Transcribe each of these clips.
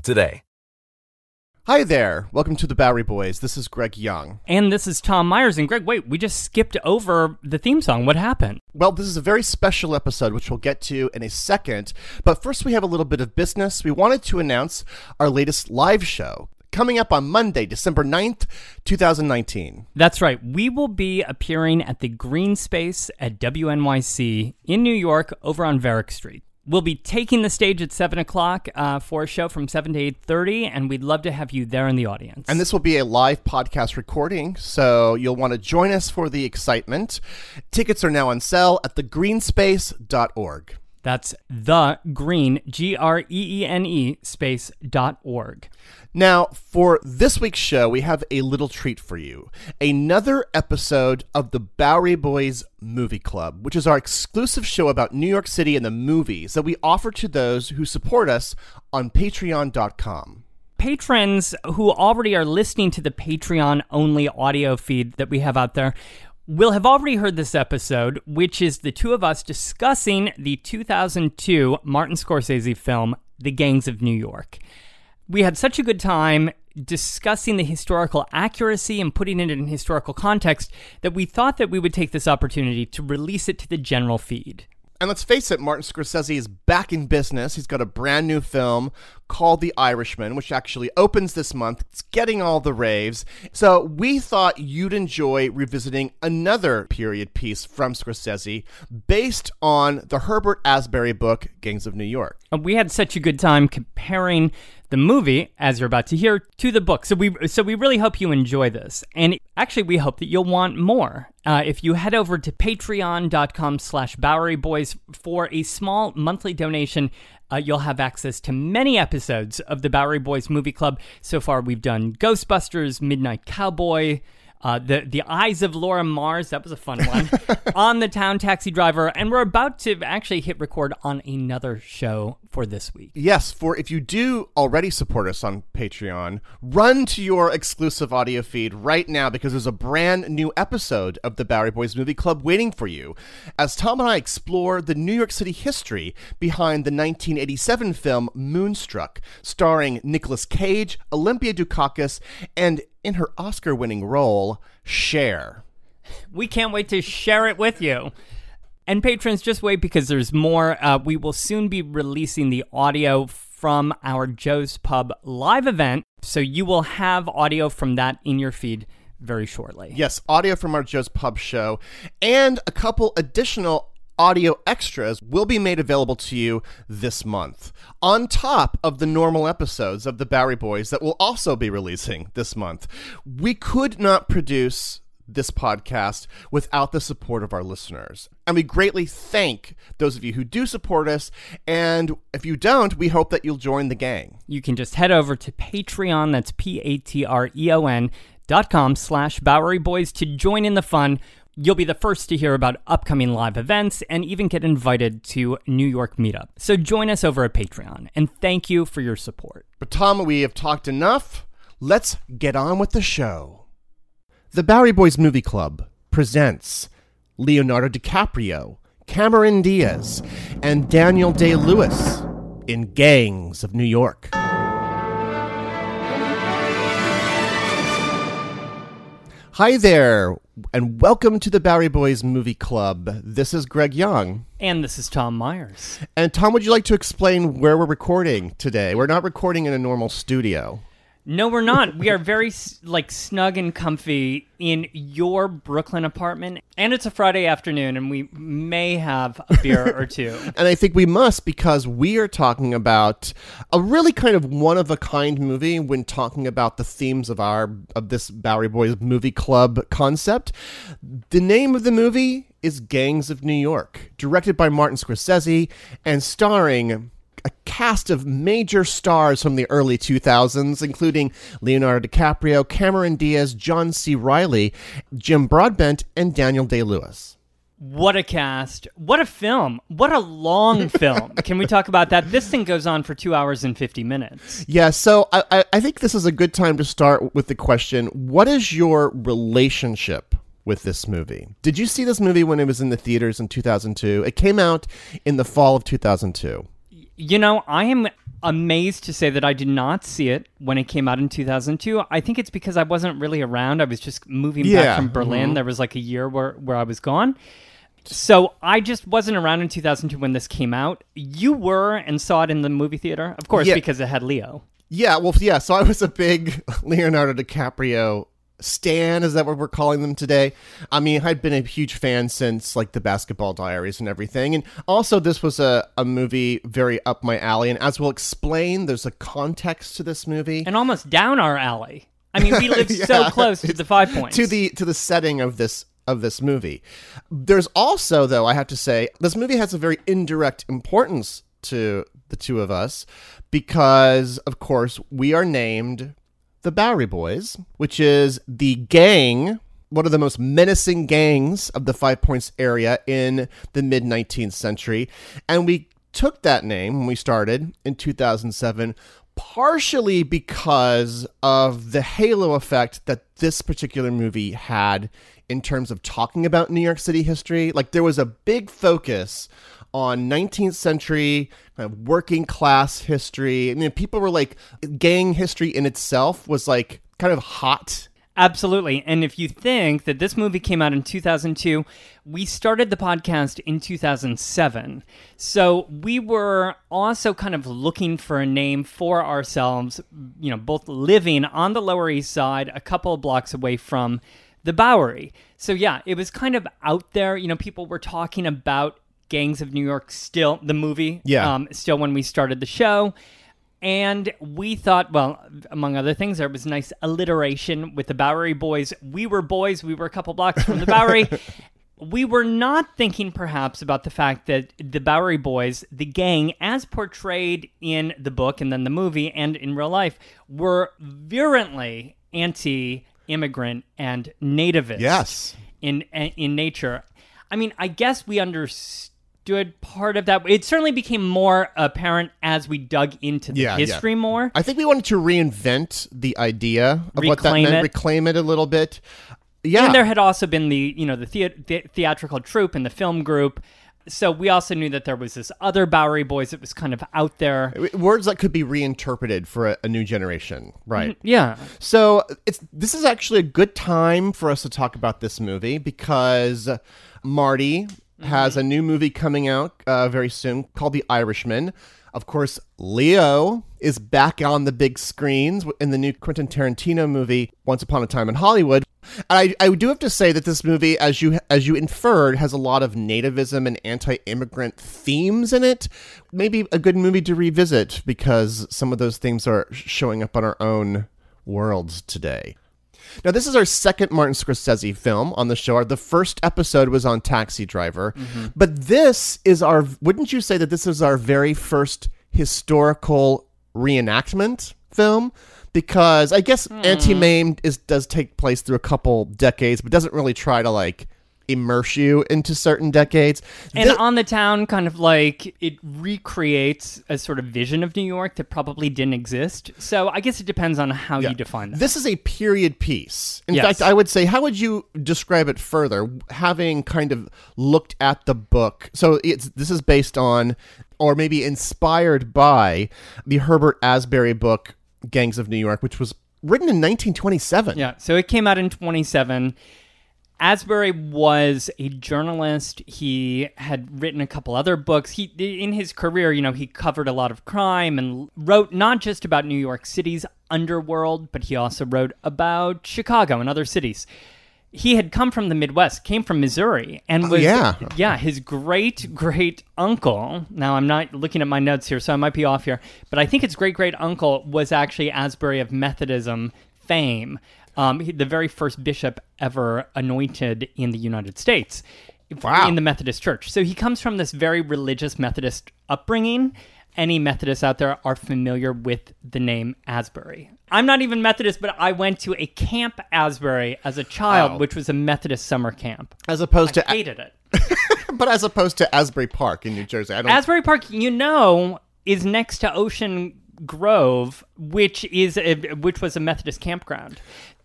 today. Hi there. Welcome to the Bowery Boys. This is Greg Young. And this is Tom Myers. And Greg, wait, we just skipped over the theme song. What happened? Well, this is a very special episode, which we'll get to in a second. But first, we have a little bit of business. We wanted to announce our latest live show coming up on Monday, December 9th, 2019. That's right. We will be appearing at the Green Space at WNYC in New York over on Varick Street. We'll be taking the stage at seven o'clock uh, for a show from seven to eight thirty, and we'd love to have you there in the audience. And this will be a live podcast recording, so you'll want to join us for the excitement. Tickets are now on sale at thegreenspace.org. That's the green, G R E E N E space dot org. Now, for this week's show, we have a little treat for you. Another episode of the Bowery Boys Movie Club, which is our exclusive show about New York City and the movies that we offer to those who support us on patreon.com patrons who already are listening to the Patreon only audio feed that we have out there will have already heard this episode, which is the two of us discussing the 2002 Martin Scorsese film, The Gangs of New York. We had such a good time discussing the historical accuracy and putting it in historical context that we thought that we would take this opportunity to release it to the general feed. And let's face it, Martin Scorsese is back in business. He's got a brand new film called The Irishman, which actually opens this month. It's getting all the raves. So we thought you'd enjoy revisiting another period piece from Scorsese based on the Herbert Asbury book, Gangs of New York. Uh, we had such a good time comparing the movie, as you're about to hear, to the book. So we so we really hope you enjoy this, and actually we hope that you'll want more. Uh, if you head over to patreon.com slash Bowery Boys for a small monthly donation, uh, you'll have access to many episodes of the Bowery Boys Movie Club. So far, we've done Ghostbusters, Midnight Cowboy, uh, the the Eyes of Laura Mars, that was a fun one. on the Town Taxi Driver, and we're about to actually hit record on another show for this week. Yes, for if you do already support us on Patreon, run to your exclusive audio feed right now because there's a brand new episode of the Bowery Boys Movie Club waiting for you. As Tom and I explore the New York City history behind the 1987 film Moonstruck, starring Nicolas Cage, Olympia Dukakis, and in her Oscar winning role, Cher. We can't wait to share it with you. And patrons, just wait because there's more. Uh, we will soon be releasing the audio from our Joe's Pub live event. So you will have audio from that in your feed very shortly. Yes, audio from our Joe's Pub show and a couple additional audio extras will be made available to you this month, on top of the normal episodes of the Bowery Boys that will also be releasing this month. We could not produce this podcast without the support of our listeners. And we greatly thank those of you who do support us. And if you don't, we hope that you'll join the gang. You can just head over to Patreon, that's P A T R E O N dot com slash Bowery Boys to join in the fun. You'll be the first to hear about upcoming live events and even get invited to New York Meetup. So join us over at Patreon, and thank you for your support. But Tom, we have talked enough. Let's get on with the show. The Bowery Boys Movie Club presents Leonardo DiCaprio, Cameron Diaz, and Daniel Day Lewis in Gangs of New York. Hi there, and welcome to the Bowery Boys Movie Club. This is Greg Young. And this is Tom Myers. And Tom, would you like to explain where we're recording today? We're not recording in a normal studio. No, we're not. we are very like snug and comfy in your Brooklyn apartment, and it's a Friday afternoon, and we may have a beer or two. And I think we must because we are talking about a really kind of one of a kind movie when talking about the themes of our of this Bowery Boys movie club concept. The name of the movie is Gangs of New York, directed by Martin Scorsese and starring a cast of major stars from the early 2000s, including Leonardo DiCaprio, Cameron Diaz, John C. Reilly, Jim Broadbent, and Daniel Day Lewis. What a cast. What a film. What a long film. Can we talk about that? This thing goes on for two hours and 50 minutes. Yeah, so I, I, I think this is a good time to start with the question what is your relationship with this movie? Did you see this movie when it was in the theaters in 2002? It came out in the fall of 2002. You know, I am amazed to say that I did not see it when it came out in 2002. I think it's because I wasn't really around. I was just moving Yeah, back from mm-hmm. Berlin. There was like a year where, where I was gone. So I just wasn't around in 2002 when this came out. You were and saw it in the movie theater, of course, Yeah. because it had Leo. Yeah, well, yeah. So I was a big Leonardo DiCaprio stan. Is that what we're calling them today? I mean, I'd been a huge fan since like the Basketball Diaries and everything. And also, this was a, a movie very up my alley. And as we'll explain, there's a context to this movie. And almost down our alley. I mean, we live so close to the five points. to the to the setting of this of this movie. There's also though I have to say this movie has a very indirect importance to the two of us because of course we are named the Bowery Boys, which is the gang one of the most menacing gangs of the Five Points area in the mid 19th century. And we took that name when we started in 2007, partially because of the halo effect that this particular movie had in terms of talking about New York City history. Like, there was a big focus on 19th century kind of working class history. I mean, people were like, gang history in itself was like kind of hot Absolutely. And if you think that this movie came out in 2002, we started the podcast in 2007. So we were also kind of looking for a name for ourselves, you know, both living on the Lower East Side, a couple of blocks away from the Bowery. So yeah, it was kind of out there. You know, people were talking about Gangs of New York still, the movie, Yeah. um, still when we started the show. And we thought, well, among other things, there was nice alliteration with the Bowery Boys. We were boys, we were a couple blocks from the Bowery. we were not thinking perhaps about the fact that the Bowery Boys, the gang, as portrayed in the book and then the movie and in real life, were virulently anti immigrant and nativist Yes. in in nature. I mean, I guess we understood part of that. It certainly became more apparent as we dug into the Yeah, yeah. history more. I think we wanted to reinvent the idea of what that Reclaim meant, it. reclaim it a little bit. Yeah. And there had also been the you know the, thea- the theatrical troupe and the film group. So we also knew that there was this other Bowery Boys that was kind of out there. words that could be reinterpreted for a, a new generation, right? Mm-hmm. Yeah. So it's this is actually a good time for us to talk about this movie because Marty has a new movie coming out uh, very soon called The Irishman. Of course, Leo is back on the big screens in the new Quentin Tarantino movie Once Upon a Time in Hollywood. And I, I do have to say that this movie, as you as you inferred, has a lot of nativism and anti-immigrant themes in it. Maybe a good movie to revisit because some of those themes are showing up on our own worlds today. Now, this is our second Martin Scorsese film on the show. The first episode was on Taxi Driver, mm-hmm. but this is our. Wouldn't you say that this is our very first historical reenactment film? Because I guess hmm. Auntie Mame is does take place through a couple decades, but doesn't really try to like immerse you into certain decades. And on the town, kind of like it recreates a sort of vision of New York that probably didn't exist. So I guess it depends on how you define that. This is a period piece. In Yes. fact, I would say, how would you describe it further? Having kind of looked at the book, so it's this is based on, or maybe inspired by, the Herbert Asbury book "Gangs of New York," which was written in 1927. Yeah, so it came out in 27. Asbury was a journalist. He had written a couple other books. He in his career, you know, he covered a lot of crime and wrote not just about New York City's underworld, but he also wrote about Chicago and other cities. He had come from the Midwest, came from Missouri, and oh, was yeah. yeah, his great great uncle. Now I'm not looking at my notes here, so I might be off here, but I think his great great uncle was actually Asbury of Methodism fame. Um, he- the very first bishop ever anointed in the United States Wow. in the Methodist Church. So he comes from this very religious Methodist upbringing. any Methodists out there are familiar with the name Asbury. I'm not even Methodist, but I went to a camp Asbury as a child, Oh. which was a Methodist summer camp. As opposed to, Hated it. but as opposed to Asbury Park in New Jersey, I don't. Asbury Park, you know, is next to Ocean Grove, which is a, which was a Methodist campground.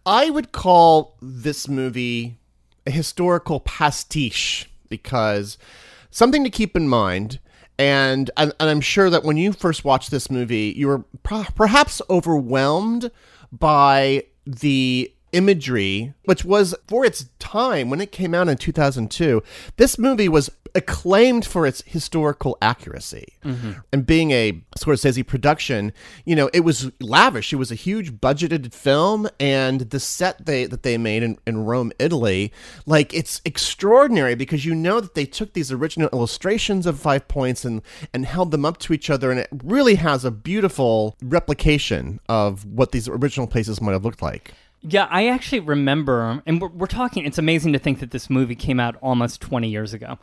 I would call this movie a historical pastiche because something to keep in mind. And, and, and I'm sure that when you first watched this movie, you were per- perhaps overwhelmed by the imagery, which was for its time when it came out in 2002. This movie was acclaimed for its historical accuracy. Mm-hmm. And being a Scorsese production, you know, it was lavish. It was a huge budgeted film, and the set they that they made in, in Rome, Italy, like it's extraordinary because you know that they took these original illustrations of Five Points and and held them up to each other, and it really has a beautiful replication of what these original places might have looked like. Yeah, I actually remember, and we're, we're talking, it's amazing to think that this movie came out almost 20 years ago.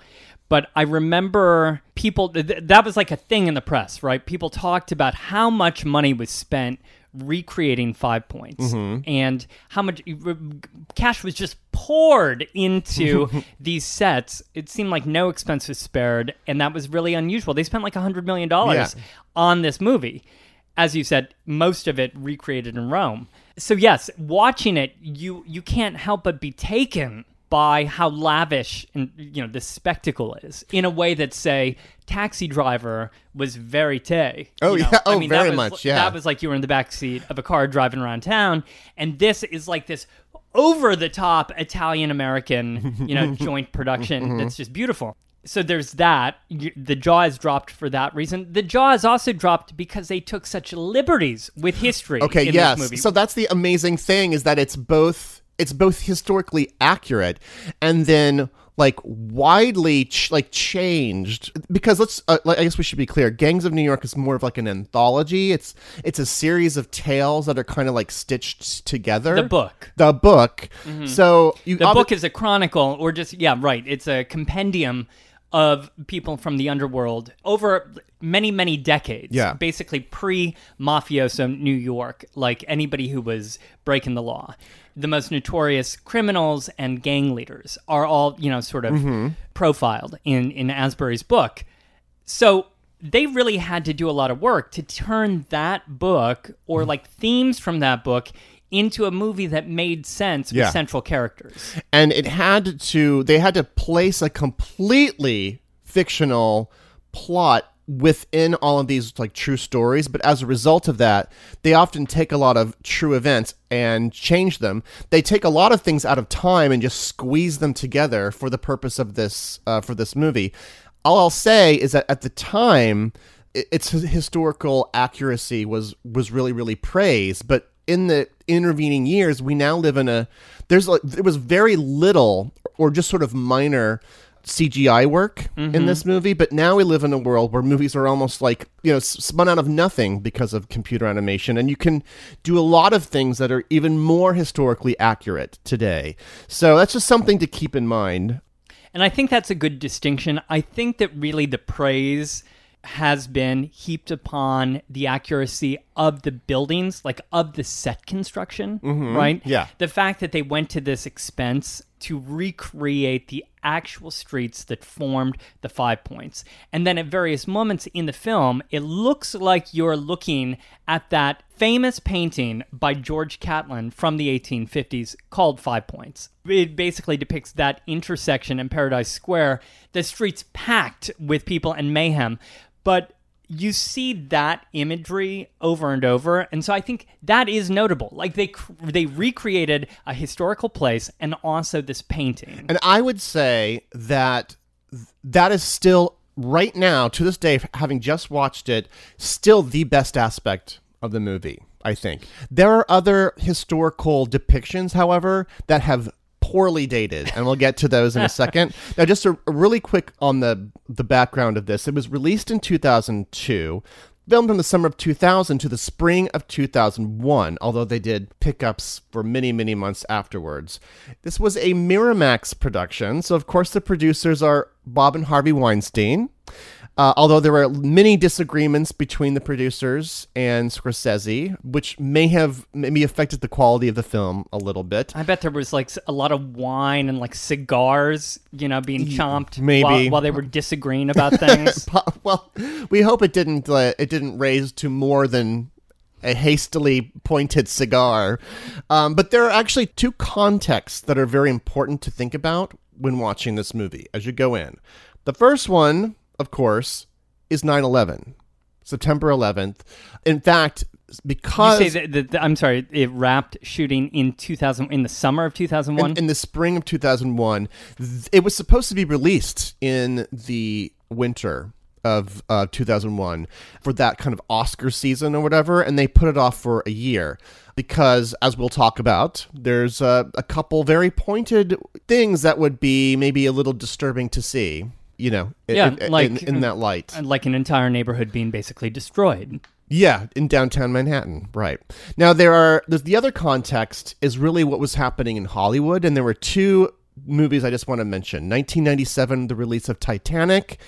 But I remember people, th- that was like a thing in the press, right? People talked about how much money was spent recreating Five Points mm-hmm. and how much cash was just poured into these sets. It seemed like no expense was spared, and that was really unusual. They spent like $100 million Yeah. on this movie. As you said, most of it recreated in Rome. So yes, watching it, you you can't help but be taken by how lavish and you know the spectacle is in a way that say Taxi Driver was very tay. Oh, you know? yeah. Oh, that very was- much, yeah. that was like you were in the back seat of a car driving around town, and this is like this over the top Italian American you know joint production mm-hmm. that's just beautiful. So there's that. The jaw is dropped for that reason. The jaw is also dropped because they took such liberties with history. Okay, in yes. This movie. So that's the amazing thing is that it's both it's both historically accurate and then like widely ch- like changed because let's uh, like, I guess we should be clear. Gangs of New York is more of like an anthology. It's it's a series of tales that are kind of like stitched together. The book. The book. So you the obvi- book is a chronicle, or just yeah, right. It's a compendium of people from the underworld over many many decades. Yeah. basically pre mafioso New York, like anybody who was breaking the law. The most notorious criminals and gang leaders are all you know sort of Mm-hmm. profiled in in Asbury's book. So they really had to do a lot of work to turn that book or Mm-hmm. like themes from that book into a movie that made sense Yeah. with central characters. and it had to they had to place a completely fictional plot within all of these like true stories but as a result of that they often take a lot of true events and change them they take a lot of things out of time and just squeeze them together for the purpose of this uh, for this movie all i'll say is that at the time its historical accuracy was was really really praised but in the intervening years we now live in a there's like there was very little or just sort of minor CGI work in this mm-hmm. movie, but now we live in a world where movies are almost like, you know, spun out of nothing because of computer animation and you can do a lot of things that are even more historically accurate today. So that's just something to keep in mind. And I think that's a good distinction. I think that really the praise has been heaped upon the accuracy of the buildings, like of the set construction, mm-hmm. right? Yeah. The fact that they went to this expense to recreate the actual streets that formed the five points. And then at various moments in the film, it looks like you're looking at that famous painting by George Catlin from the 1850s called Five Points. It basically depicts that intersection in Paradise Square, the streets packed with people and mayhem. But you see that imagery over and over and so i think that is notable. Like they they recreated a historical place and also this painting. And I would say that that is still right now to this day having just watched it still the best aspect of the movie i think. There are other historical depictions however that have poorly dated and we'll get to those in a second now just a, a really quick on the the background of this it was released in 2002 filmed from the summer of 2000 to the spring of 2001, although they did pickups for many, many months afterwards. This was a Miramax production, so of course the producers are Bob and Harvey Weinstein. Uh, although there were many disagreements between the producers and Scorsese, which may have maybe affected the quality of the film a little bit. I bet there was like a lot of wine and like cigars, you know, being chomped maybe. while, while they were disagreeing about things. well, we hope it didn't uh, it didn't raise to more than a hastily pointed cigar. Um, but there are actually two contexts that are very important to think about when watching this movie as you go in. The first one, of course, is 9 11, September 11th. In fact, because. you say that, that, that- I'm sorry, it wrapped shooting in 2000 in the summer of 2001. in, in the spring of 2001. Th- It was supposed to be released in the winter of uh, 2001 for that kind of Oscar season or whatever, and they put it off for a year because, as we'll talk about, there's uh, a couple very pointed things that would be maybe a little disturbing to see. You know, Yeah, in, in- like- in that light. Uh, like an entire neighborhood being basically destroyed. Yeah, in downtown Manhattan, right. Now there are there's the other context is really what was happening in Hollywood and there were two movies I just want to mention. 1997 the release of Titanic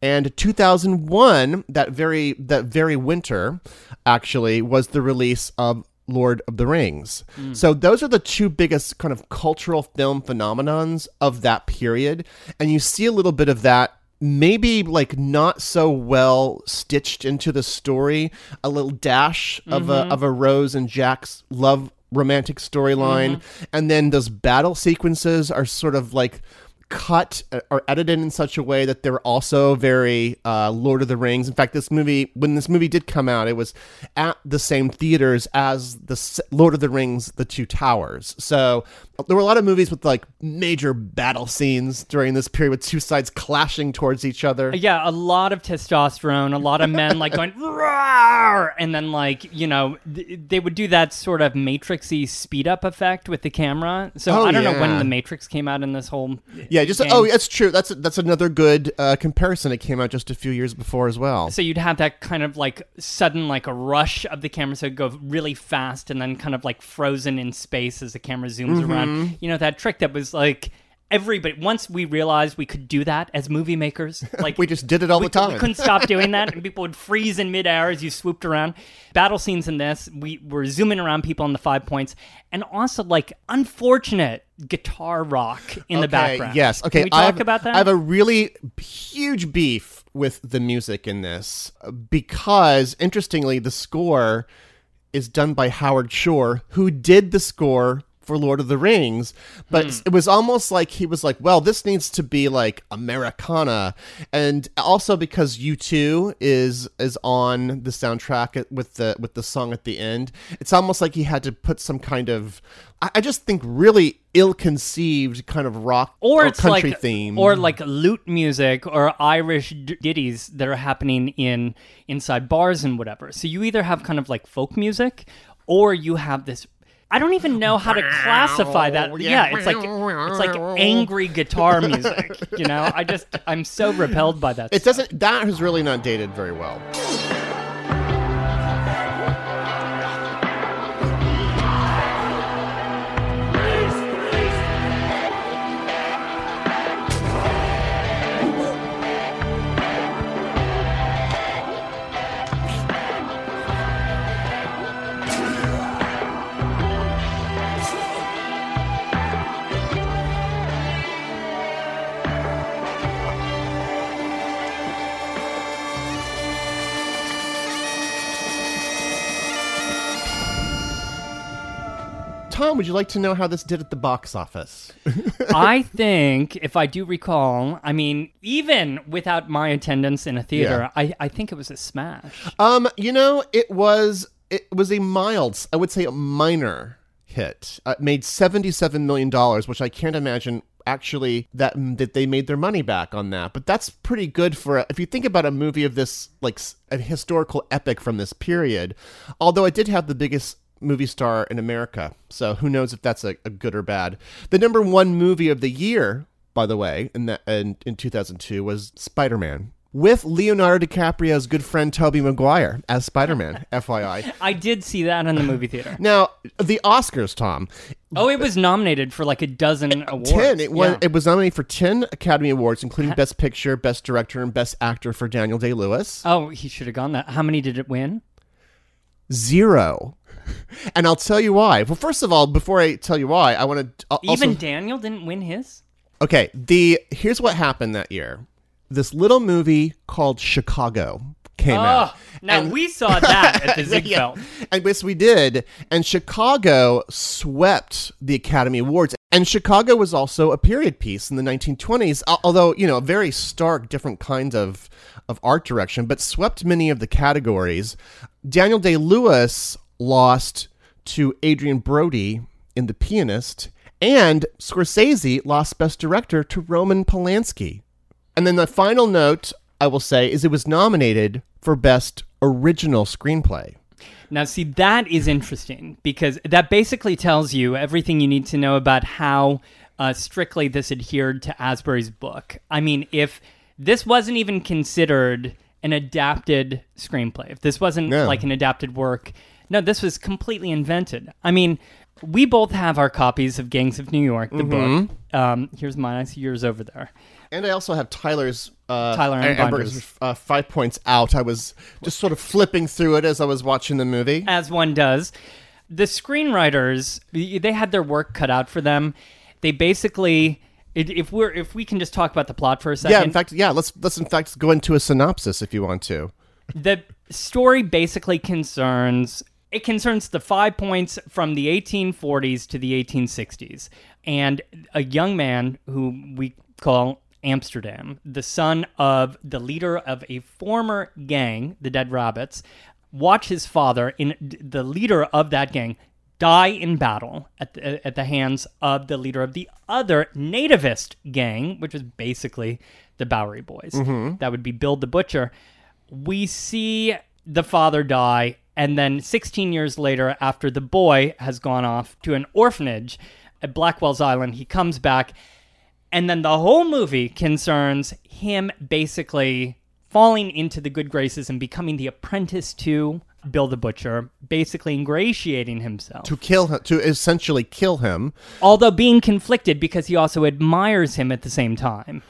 and 2001 that very that very winter actually was the release of Lord of the Rings. Mm. So those are the two biggest kind of cultural film phenomenons of that period. And you see a little bit of that maybe like not so well stitched into the story a little dash of a mm-hmm. of a rose and jack's love romantic storyline. Mm-hmm. And then those battle sequences are sort of like cut uh, or edited in such a way that they're also very uh, Lord of the Rings. In fact, this movie, when this movie did come out, it was at the same theaters as the Lord of the Rings: The Two Towers. So there were a lot of movies with like major battle scenes during this period, with two sides clashing towards each other. Yeah, a lot of testosterone, a lot of men like going roar, and then like you know th- they would do that sort of matrixy speed up effect with the camera. So Oh, I don't know when the Matrix came out in this whole. Yeah, just game. oh, that's true. That's that's another good uh, comparison. It came out just a few years before as well. So you'd have that kind of like sudden like a rush of the camera, so it'd go really fast, and then kind of like frozen in space as the camera zooms Mm-hmm. around. You know that trick that was like everybody. Once we realized we could do that as movie makers, like we just did it all we, the time. we couldn't stop doing that, and people would freeze in midair as you swooped around. Battle scenes in this, we were zooming around people on the five points, and also like unfortunate guitar rock in the background. Yes. Okay. Can we talk I have, about that? I have a really huge beef with the music in this because, interestingly, the score is done by Howard Shore, who did the score for Lord of the Rings, but Hmm. it was almost like he was like, well, this needs to be like Americana, and also because U2 is is on the soundtrack with the with the song at the end, it's almost like he had to put some kind of I, I just think really ill-conceived kind of rock or it's country like theme or like lute music or Irish d- ditties that are happening in inside bars and whatever. So you either have kind of like folk music or you have this I don't even know how to classify that. Yeah, it's like it's like angry guitar music, you know? I just I'm so repelled by that. it stuff. doesn't that has really not dated very well. Would you like to know how this did at the box office? I think, if I do recall, I mean, even without my attendance in a theater, I, I think it was a smash. Um, you know, it was it was a mild, I would say a minor hit. Uh, made seventy-seven million dollars, which I can't imagine actually that that they made their money back on that. But that's pretty good for a, if you think about a movie of this like a historical epic from this period. Although it did have the biggest movie star in America, so who knows if that's a, a good or bad. The number one movie of the year, by the way, in that in, in two thousand two was Spider Man. With Leonardo DiCaprio's good friend Tobey Maguire as Spider Man, FYI. I did see that in the movie theater. Now, the Oscars, Tom. Oh, it was nominated for like a dozen eh, awards. ten. It. Yeah. It was nominated for ten Academy Awards, including Best Picture, Best Director, and Best Actor for Daniel Day Lewis. oh, he should have gone that. How many did it win? Zero. And I'll tell you why. Well, first of all, before I tell you why, I want to uh, also, Even Daniel didn't win his. Okay, the here's what happened that year. This little movie called Chicago came out. Oh, now And- we saw that at the Ziegfeld. And yes, we did. And Chicago swept the Academy Awards. And Chicago was also a period piece in the 1920s, although, you know, a very stark, different kind of, of art direction, but swept many of the categories. Daniel Day Lewis lost to Adrien Brody in The Pianist, and Scorsese lost Best Director to Roman Polanski. And then the final note I will say is it was nominated for Best Original Screenplay. Now, see, that is interesting because that basically tells you everything you need to know about how uh, strictly this adhered to Asbury's book. I mean, if this wasn't even considered an adapted screenplay, if this wasn't No. like an adapted work, no, this was completely invented. I mean, we both have our copies of Gangs of New York, the book. Um, here's mine. I see yours over there. And I also have Tyler's uh, Tyler Anbinder's, uh, five points out. I was just sort of flipping through it as I was watching the movie. as one does. The screenwriters, they had their work cut out for them. They basically, if we're if we can just talk about the plot for a second, Yeah, in fact, yeah. Let's let's in fact go into a synopsis if you want to. the story basically concerns it concerns the five points from the 1840s to the 1860s and a young man who we call amsterdam the son of the leader of a former gang the dead rabbits. Watch his father in the leader of that gang die in battle at the, at the hands of the leader of the other nativist gang which was basically the bowery boys. Mm-hmm. That would be bill the butcher. We see the father die, and then 16 years later, after the boy has gone off to an orphanage at Blackwell's Island, he comes back, and then the whole movie concerns him basically falling into the good graces and becoming the apprentice to Bill the Butcher, basically ingratiating himself. To kill him, to essentially kill him. although being conflicted because he also admires him at the same time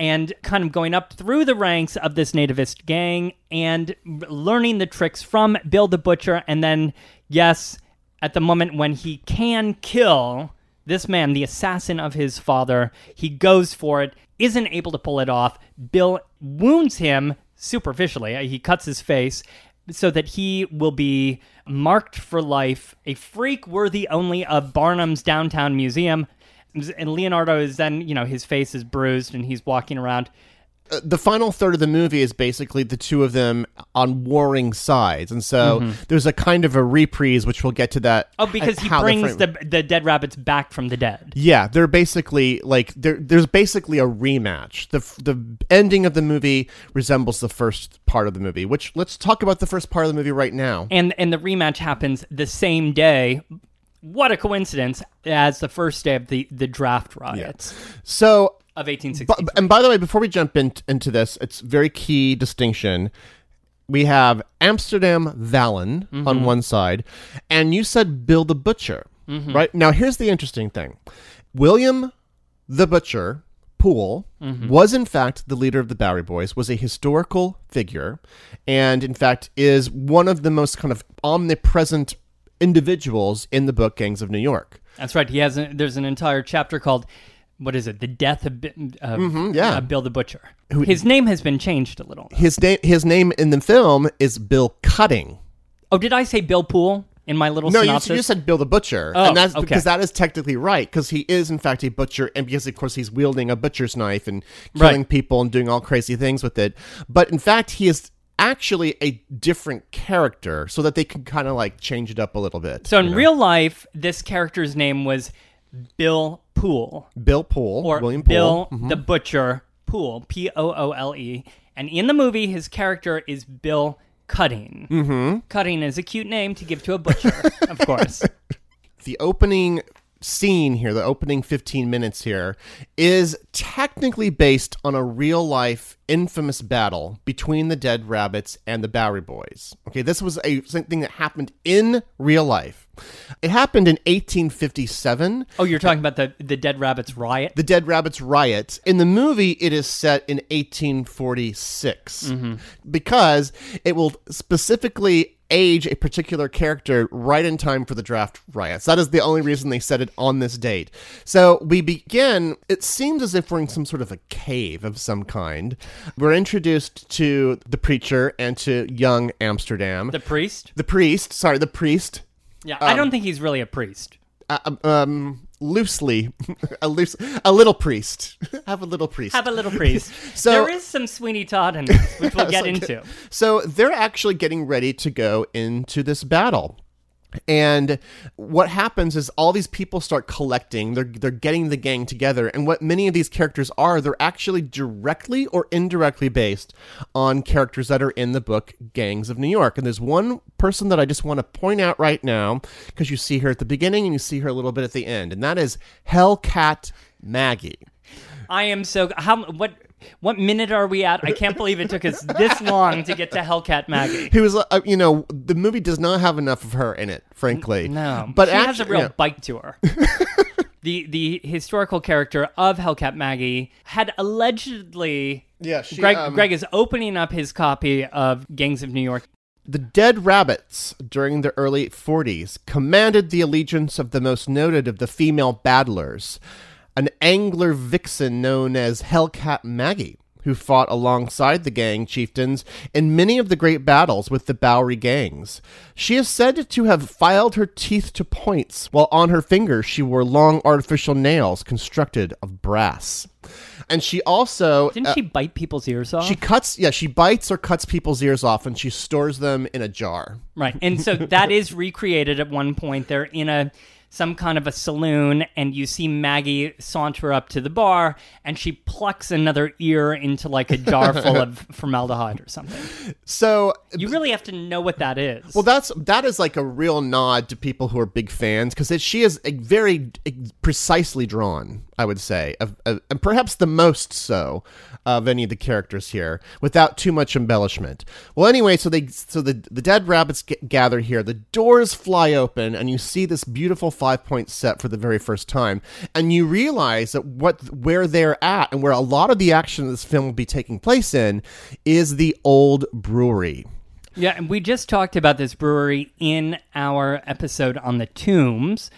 and kind of going up through the ranks of this nativist gang and learning the tricks from Bill the Butcher. And then yes at the moment when he can kill this man the assassin of his father he goes for it isn't able to pull it off. Bill wounds him superficially. He cuts his face so that he will be marked for life, a freak worthy only of Barnum's downtown museum. And Leonardo is then, you know, his face is bruised and he's walking around. Uh, the final third of the movie is basically the two of them on warring sides, and so there's a kind of a reprise, which we'll get to that. Oh, because he brings frame- the, the dead rabbits back from the dead. Yeah, they're basically like there. There's basically a rematch. the The ending of the movie resembles the first part of the movie. Which let's talk about the first part of the movie right now. And and the rematch happens the same day. What a coincidence! As the first day of the, the draft riots So, of 1860. and by the way, before we jump in, into this, it's very key distinction. We have Amsterdam Vallon Mm-hmm. on one side, and you said Bill the Butcher, Mm-hmm. right? Now, here's the interesting thing: William the Butcher Poole Mm-hmm. was in fact the leader of the Bowery Boys, was a historical figure, and in fact is one of the most kind of omnipresent individuals in the book Gangs of New York. That's right. He has. A, there's an entire chapter called what is it? The death of, of Mm-hmm, yeah. uh, Bill the Butcher. His name has been changed a little. His name, his name in the film is Bill Cutting. Oh, did I say Bill Poole in my little No, you, you said Bill the Butcher, Oh, and that's okay. because that is technically right because he is in fact a butcher, and because of course he's wielding a butcher's knife and killing Right. people and doing all crazy things with it. But in fact, he is actually a different character, so that they can kind of like change it up a little bit. so in real life, this character's name was Bill Poole Bill Poole, or William Bill Poole, the Butcher Poole, P O O L E, and in the movie, his character is Bill Cutting. Mm-hmm. Cutting is a cute name to give to a butcher, of course. the opening scene here, the opening 15 minutes here, is technically based on a real life infamous battle between the Dead Rabbits and the Bowery Boys. Okay, this was a something that happened in real life. It happened in 1857. Oh, you're talking about the the Dead Rabbits riot? The Dead Rabbits Riot. In the movie, it is set in 1846 mm-hmm. because it will specifically age a particular character right in time for the draft riots. That is the only reason they set it on this date. So we begin, it seems as if we're in some sort of a cave of some kind. We're introduced to the preacher and to young Amsterdam. the priest? the priest, sorry, the priest. Yeah, I don't think he's really a priest. Uh, um, loosely, a loose, a little priest. Have a little priest. Have a little priest. So- there is some Sweeney Todd in this, which we'll get into. So they're actually getting ready to go into this battle. And what happens is all these people start collecting. They're they're getting the gang together, and what many of these characters are, they're actually directly or indirectly based on characters that are in the book Gangs of New York. And there's one person that I just want to point out right now because you see her at the beginning and you see her a little bit at the end, and that is Hellcat Maggie. I am so how what what minute are we at? I can't believe it took us this long to get to Hellcat Maggie. Who is, uh, you know, the movie does not have enough of her in it, frankly. No, but she has a real yeah. bite to her. the the historical character of Hellcat Maggie had allegedly. Yeah, she, Greg, um, Greg is opening up his copy of Gangs of New York. The Dead Rabbits, during the early 40s, commanded the allegiance of the most noted of the female battlers, an angler vixen known as Hellcat Maggie, who fought alongside the gang chieftains in many of the great battles with the Bowery gangs. She is said to have filed her teeth to points, while on her fingers she wore long artificial nails constructed of brass. And she also Didn't uh, she bite people's ears off? she cuts, yeah, she bites or cuts people's ears off and she stores them in a jar. Right. And so that is recreated at one point. They're in a some kind of a saloon and you see Maggie saunter up to the bar and she plucks another ear into like a jar full of formaldehyde or something. So, You really have to know what that is. well, that's that is like a real nod to people who are big fans because she is a very precisely drawn, I would say, of, of, and perhaps the most so of any of the characters here, without too much embellishment. Well, anyway, so they so the the dead rabbits gather here. The doors fly open, and you see this beautiful five point set for the very first time, and you realize that what where they're at and where a lot of the action of this film will be taking place in is the old brewery. Yeah, and we just talked about this brewery in our episode on the tombs.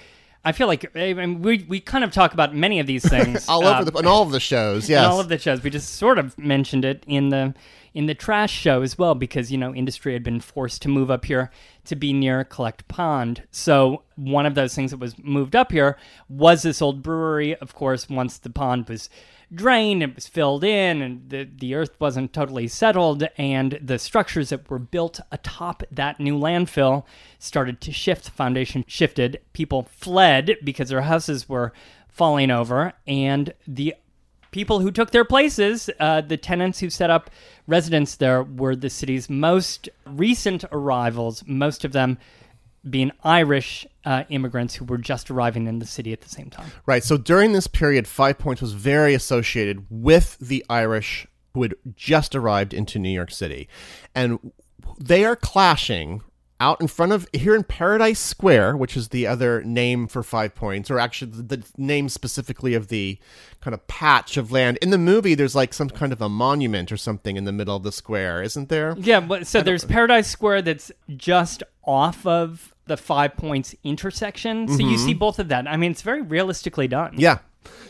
I feel like I mean, we we kind of talk about many of these things all uh, over the in all of the shows. Yes, in all of the shows. We just sort of mentioned it in the in the trash show as well because you know industry had been forced to move up here to be near Collect Pond. So one of those things that was moved up here was this old brewery. Of course, once the pond was drained, it was filled in, and the the earth wasn't totally settled, and the structures that were built atop that new landfill started to shift. The foundation shifted. People fled because their houses were falling over, and the people who took their places, uh, the tenants who set up residence there, were the city's most recent arrivals, most of them being Irish uh, immigrants who were just arriving in the city at the same time. right. So during this period, Five Points was very associated with the Irish who had just arrived into New York City, and they are clashing out in front of here in Paradise Square, which is the other name for Five Points, or actually the, the name specifically of the kind of patch of land. In the movie, there's like some kind of a monument or something in the middle of the square, isn't there? Yeah, but, so there's Paradise Square that's just off of the Five Points intersection. So you mm-hmm. see both of that. I mean, it's very realistically done. Yeah.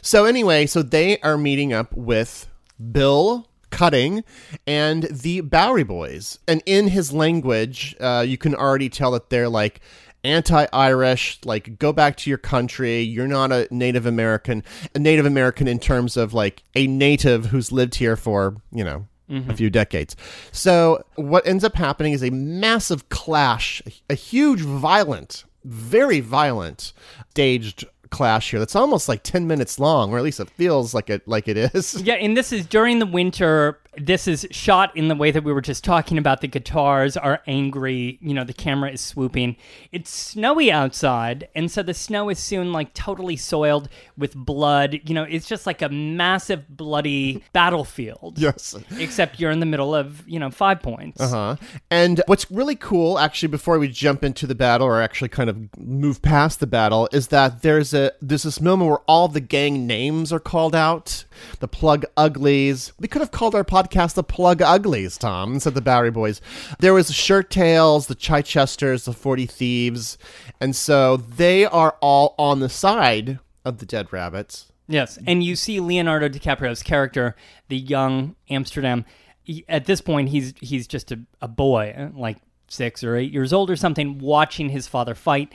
So anyway, so they are meeting up with Bill Cutting and the Bowery Boys, and in his language, uh, you can already tell that they're like anti-Irish, like go back to your country. You're not a Native American, a Native American in terms of like a native who's lived here for you know a few decades. So what ends up happening is a massive clash, a huge, violent, very violent staged clash here that's almost like 10 minutes long, or at least it feels like it like it is. Yeah, and this is during the winter. This is shot in the way that we were just talking about. The guitars are angry. You know, the camera is swooping. It's snowy outside, and so the snow is soon like totally soiled with blood. You know, it's just like a massive bloody battlefield. Yes. Except you're in the middle of you know Five Points. Uh-huh. And what's really cool, actually, before we jump into the battle or actually kind of move past the battle, is that there's a there's this moment where all the gang names are called out. The Plug Uglies. We could have called our podcast the Plug Uglies, Tom, said the Bowery Boys. There was the Shirt Tails, the Chichesters, the Forty Thieves, and so they are all on the side of the Dead Rabbits. Yes, and you see Leonardo DiCaprio's character, the young Amsterdam. he- at this point, he's he's just a, a boy, like six or eight years old or something, watching his father fight,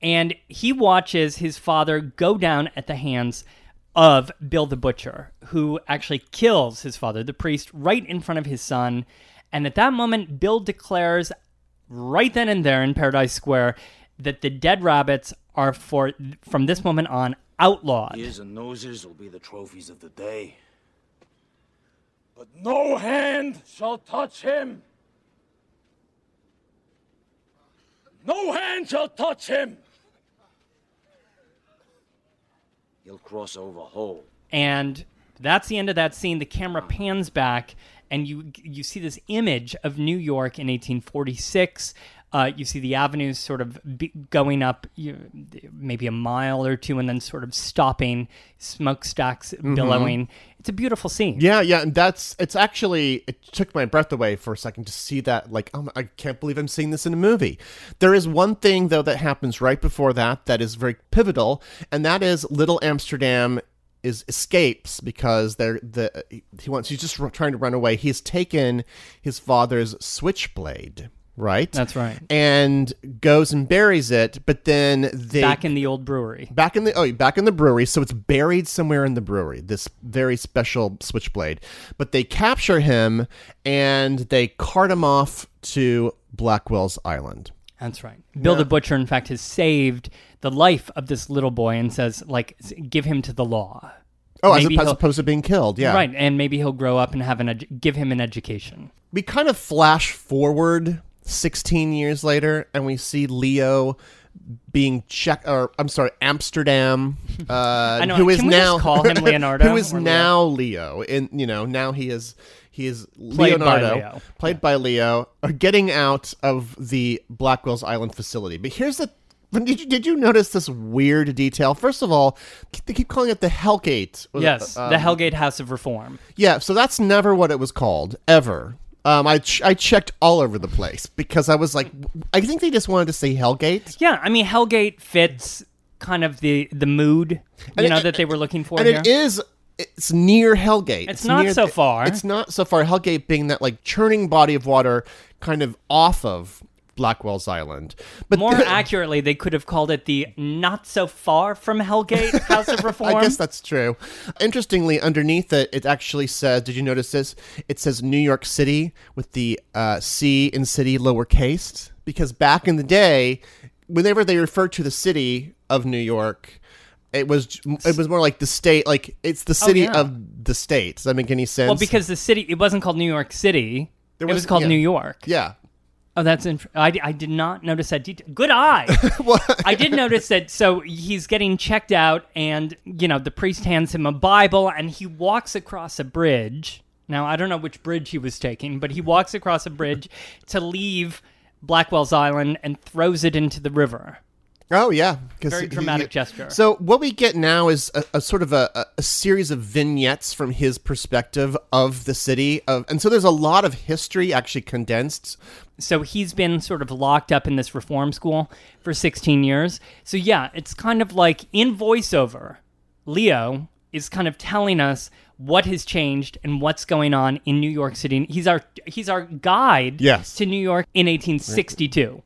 and he watches his father go down at the hands of Bill the Butcher, who actually kills his father, the priest, right in front of his son. And at that moment, Bill declares right then and there in Paradise Square that the dead rabbits are for from this moment on outlawed. Ears and noses will be the trophies of the day. But no hand shall touch him. No hand shall touch him. He'll cross over whole. and that's the end of that scene. The camera pans back, and you you see this image of New York in 1846. Uh, you see the avenues sort of be going up, you, maybe a mile or two, and then sort of stopping, smokestacks billowing. It's a beautiful scene. Yeah, yeah, and that's it's actually it took my breath away for a second to see that. Like, oh, I can't believe I'm seeing this in a movie. There is one thing though that happens right before that that is very pivotal, and that is Little Amsterdam is escapes because they're the he wants he's just r- trying to run away. He's taken his father's switchblade. Right, That's right. and goes and buries it. But then they Back in the old brewery. back in the oh back in the brewery so it's buried somewhere in the brewery this very special switchblade but they capture him and they cart him off to blackwell's island That's right. Bill the Butcher, in fact, has saved the life of this little boy and says, like, give him to the law. oh as, Maybe opposed, as opposed to being killed yeah Right, and maybe he'll grow up and have an edu- give him an education. we kind of flash forward 16 years later and we see leo being check or i'm sorry amsterdam uh know, who is can we just now call him Leonardo who is or Leo? now leo and you know now he is he is Played by leonardo Leo. played by leo are getting out of the blackwell's island facility but here's the did you, did you notice this weird detail? First of all, they keep calling it the Hellgate. Yes, Um, the Hellgate House of Reform. yeah, so that's never what it was called ever. Um, I ch- I checked all over the place because I was like, I think they just wanted to say Hellgate, Yeah, I mean Hellgate fits kind of the the mood you And know it- that they were looking for and here. it is. It's near Hellgate. It's not near so the- far. It's not so far. Hellgate being that like churning body of water, kind of off of Blackwell's Island. But More accurately, they could have called it the not so far from Hellgate House of Reform. I guess that's true. Interestingly, underneath it, it actually says, did you notice this? It says New York City with the uh, C in city lowercase. Because back in the day, whenever they referred to the city of New York, it was it was more like the state, like it's the city Oh, yeah. of the state. Does that make any sense? well, because the city it wasn't called New York City. There it was was- called yeah. New York. yeah, Oh, that's int- I, I did not notice that detail. Good eye. I did notice that. So he's getting checked out, and you know the priest hands him a Bible, and he walks across a bridge. Now I don't know which bridge he was taking, but he walks across a bridge to leave Blackwell's Island and throws it into the river. Oh yeah, Very dramatic he- gesture. So what we get now is a, a sort of a, a, a series of vignettes from his perspective of the city of, and so there's a lot of history actually condensed. So he's been sort of locked up in this reform school for 16 years. So yeah, it's kind of like in voiceover, Leo is kind of telling us what has changed and what's going on in New York City. He's our he's our guide Yes. to New York in 1862.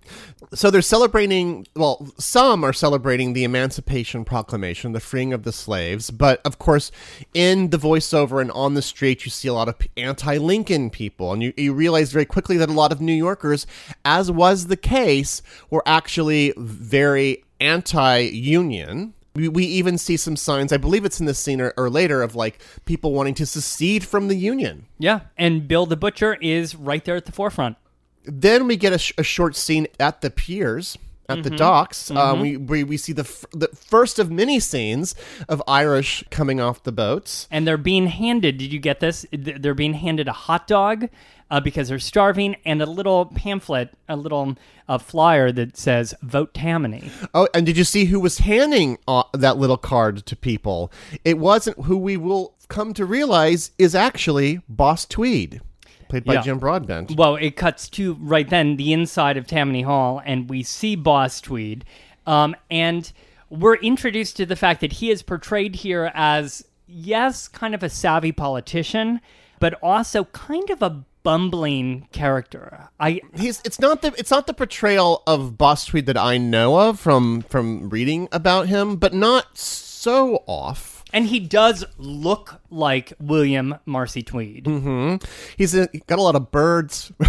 So they're celebrating. Well, some are celebrating the Emancipation Proclamation, the freeing of the slaves. But of course, in the voiceover and on the street, you see a lot of anti-Lincoln people, and you, you realize very quickly that a lot of New Yorkers, as was the case, were actually very anti-union. We, we even see some signs, I believe it's in this scene or, or later, of like people wanting to secede from the Union. Yeah, and Bill the Butcher is right there at the forefront. Then we get a, sh- a short scene at the piers. At Mm-hmm. the docks, uh, we, we we see the f- the first of many scenes of Irish coming off the boats. and they're being handed. Did you get this? They're being handed a hot dog uh, because they're starving, and a little pamphlet, a little uh, flyer that says "Vote Tammany." Oh, and did you see who was handing uh, that little card to people? It wasn't who we will come to realize is actually Boss Tweed, played by Yeah. Jim Broadbent. Well, it cuts to right then the inside of Tammany Hall, and we see Boss Tweed, um, and we're introduced to the fact that he is portrayed here as yes, kind of a savvy politician, but also kind of a bumbling character. I He's it's not the it's not the portrayal of Boss Tweed that I know of from from reading about him, but not so off. and he does look like William Marcy Tweed. Mm-hmm. He's a, got a lot of birds.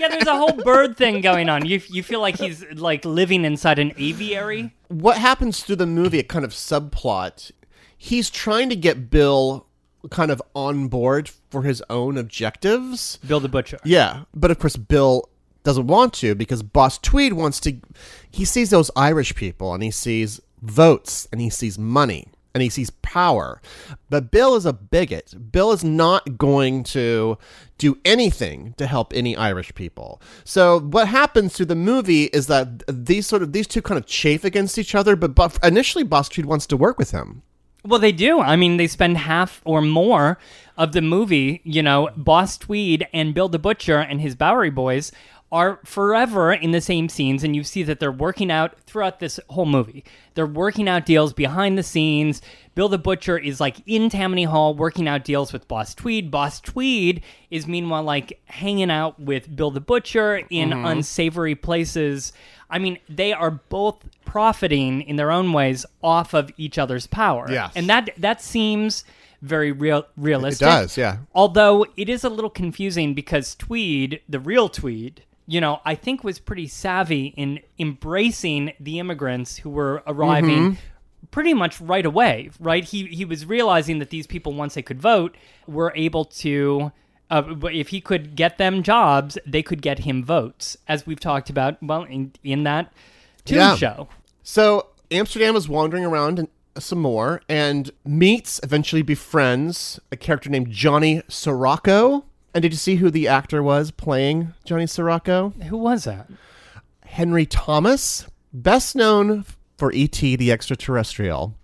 yeah, there's a whole bird thing going on. You you feel like he's like living inside an aviary. what happens through the movie, a kind of subplot, he's trying to get Bill kind of on board for his own objectives. Bill the Butcher. Yeah, but of course Bill doesn't want to because Boss Tweed wants to. He sees those Irish people and he sees votes and he sees money and he sees power. But Bill is a bigot. Bill is not going to do anything to help any Irish people. So what happens through the movie is that these sort of these two kind of chafe against each other. But, but initially, Boss Tweed wants to work with him. Well, they do. I mean, they spend half or more of the movie, you know, Boss Tweed and Bill the Butcher and his Bowery boys are forever in the same scenes, and you see that they're working out throughout this whole movie. They're working out deals behind the scenes. Bill the Butcher is like in Tammany Hall working out deals with Boss Tweed. Boss Tweed is meanwhile like hanging out with Bill the Butcher in mm-hmm. unsavory places. I mean, they are both profiting in their own ways off of each other's power. Yes. And that that seems very real realistic. It does, yeah. Although it is a little confusing because Tweed, the real Tweed, you know, I think was pretty savvy in embracing the immigrants who were arriving Mm-hmm. pretty much right away, right? He he was realizing that these people once they could vote were able to uh, if he could get them jobs, they could get him votes, as we've talked about. Well, in, in that Toon Yeah. show, So Amsterdam is wandering around some more and meets, eventually befriends a character named Johnny Sirocco. And did you see who the actor was playing Johnny Sirocco? who was that? Henry Thomas, best known for E.T. the Extraterrestrial.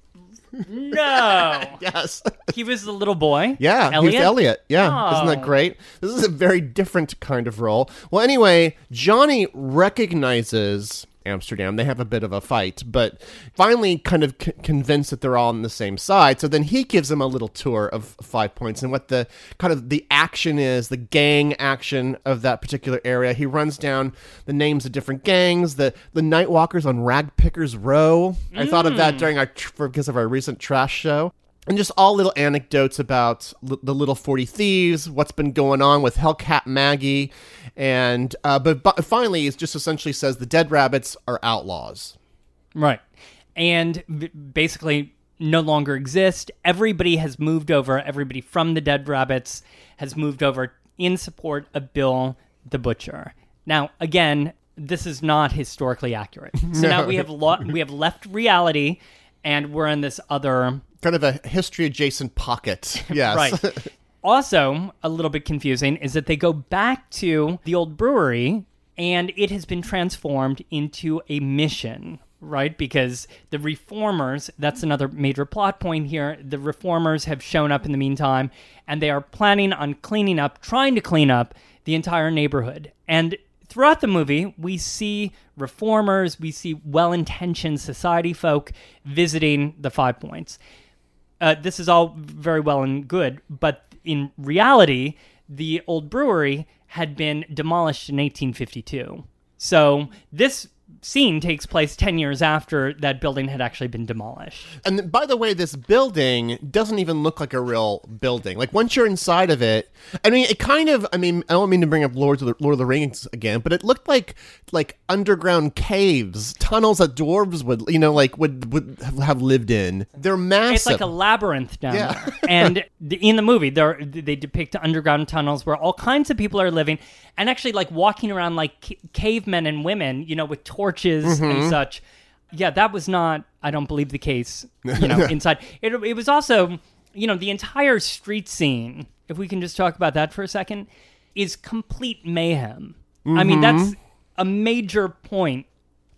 No, Yes. he was the little boy. Yeah, Elliot. he's Elliot. Yeah, isn't that Oh. great? This is a very different kind of role. Well, anyway, Johnny recognizes Amsterdam. They have a bit of a fight, but finally, kind of c- convinced that they're all on the same side. So then he gives them a little tour of Five Points and what the kind of the action is, the gang action of that particular area. He runs down the names of different gangs, the the Nightwalkers on Ragpickers Row. I thought of that mm. during our tr- for- because of our recent trash show and just all little anecdotes about l- the little 40 thieves what's been going on with hellcat maggie and uh, but, but finally it just essentially says the dead rabbits are outlaws Right. And b- basically no longer exist. Everybody has moved over. Everybody from the Dead Rabbits has moved over in support of Bill the Butcher. Now, again, this is not historically accurate. So now we have lo- we have left reality and we're in this other kind of a history adjacent pocket yes Right. also, a little bit confusing is that they go back to the old brewery and it has been transformed into a mission, right? Because the reformers, that's another major plot point here, the reformers have shown up in the meantime and they are planning on cleaning up, trying to clean up the entire neighborhood. And throughout the movie, we see reformers, we see well intentioned society folk visiting the Five Points uh, this is all very well and good, but in reality, the old brewery had been demolished in 1852. So this scene takes place 10 years after that building had actually been demolished. And by the way, this building doesn't even look like a real building. Like once you're inside of it, I mean, it kind of. I mean, I don't mean to bring up Lord of the, Lord of the Rings again, but it looked like like underground caves, tunnels that dwarves would, you know, like would would have- lived in. They're massive. It's like a labyrinth down Yeah. there. And in the movie, they depict underground tunnels where all kinds of people are living and actually like walking around like ca- cavemen and women, you know, with torches Mm-hmm. and such. Yeah, that was not, I don't believe, the case, you know, inside. It, it was also, you know, the entire street scene, if we can just talk about that for a second, is complete mayhem. I mean, that's a major point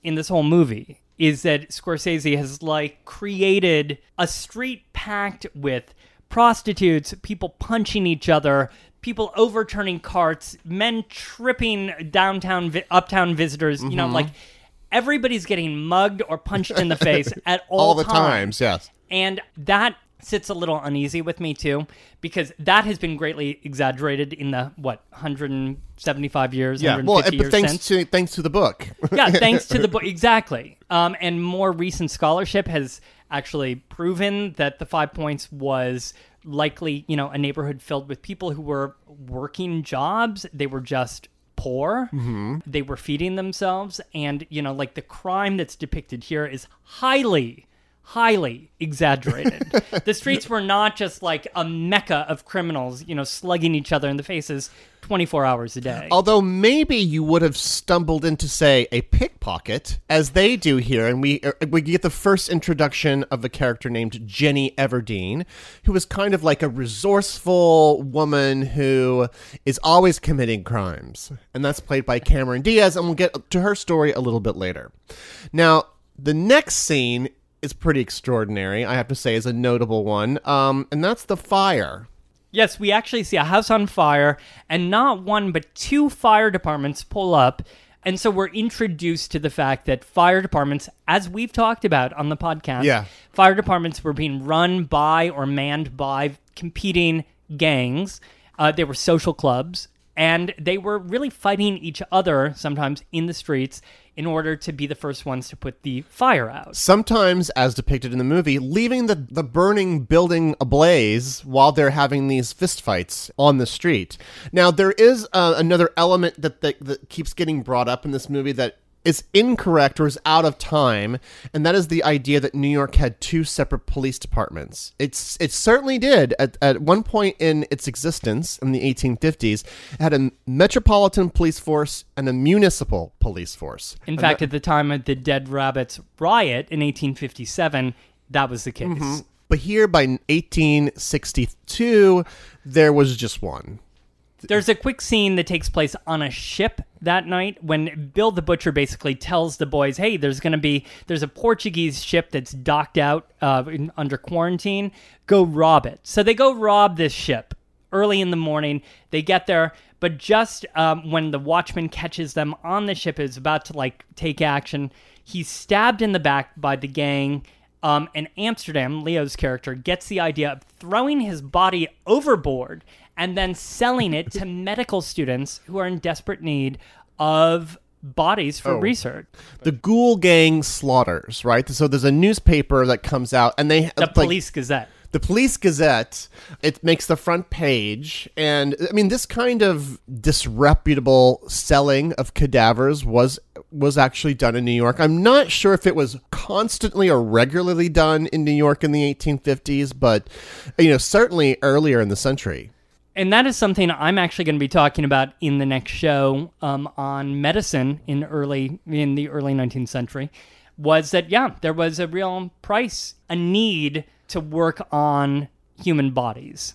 in this whole movie is that Scorsese has like created a street packed with prostitutes, people punching each other, people overturning carts, men tripping downtown vi- uptown visitors, you know, like everybody's getting mugged or punched in the face at all, all the times. Yes. and that sits a little uneasy with me too because that has been greatly exaggerated in the what 175 years Yeah. Well, 150 it- but years thanks since to thanks to the book. yeah, thanks to the book. Exactly. Um, and more recent scholarship has actually proven that the five points was likely, you know, a neighborhood filled with people who were working jobs. They were just poor. Mm-hmm. They were feeding themselves. And, you know, like the crime that's depicted here is highly. Highly exaggerated. the streets were not just like a mecca of criminals, you know, slugging each other in the faces 24 hours a day. Although maybe you would have stumbled into, say, a pickpocket, as they do here, and we uh, we get the first introduction of a character named Jenny Everdeen, who is kind of like a resourceful woman who is always committing crimes, and that's played by Cameron Diaz, and we'll get to her story a little bit later. Now, the next scene is pretty extraordinary, I have to say, is a notable one, um, and that's the fire. Yes, we actually see a house on fire, and not one but two fire departments pull up. And so we're introduced to the fact that fire departments, as we've talked about on the podcast, Yeah. fire departments were being run by or manned by competing gangs. Uh, they were social clubs, and they were really fighting each other sometimes in the streets in order to be the first ones to put the fire out. sometimes as depicted in the movie leaving the, the burning building ablaze while they're having these fistfights on the street now there is uh, another element that, that that keeps getting brought up in this movie that is incorrect or is out of time and that is the idea that new york had two separate police departments it's it certainly did at, at one point in its existence in the 1850s it had a metropolitan police force and a municipal police force In fact, at the time of the Dead Rabbits riot in 1857, that was the case. Mm-hmm. But here by 1862, there was just one. There's a quick scene that takes place on a ship that night when Bill the Butcher basically tells the boys, "Hey, there's going to be there's a Portuguese ship that's docked out uh, in, under quarantine. Go rob it." So they go rob this ship early in the morning. They get there, but just um, when the watchman catches them on the ship, is about to like take action. He's stabbed in the back by the gang. Um, and Amsterdam, Leo's character, gets the idea of throwing his body overboard and then selling it to medical students who are in desperate need of bodies for oh. research. The Ghoul Gang slaughters, right? So there's a newspaper that comes out, and they The like, Police Gazette. the Police Gazette. It makes the front page, and I mean, this kind of disreputable selling of cadavers was was actually done in New York. I'm not sure if it was constantly or regularly done in New York in the 1850s, but you know, certainly earlier in the century. And that is something I'm actually going to be talking about in the next show um, on medicine in early in the early 19th century. Was that yeah, there was a real price, a need to work on human bodies.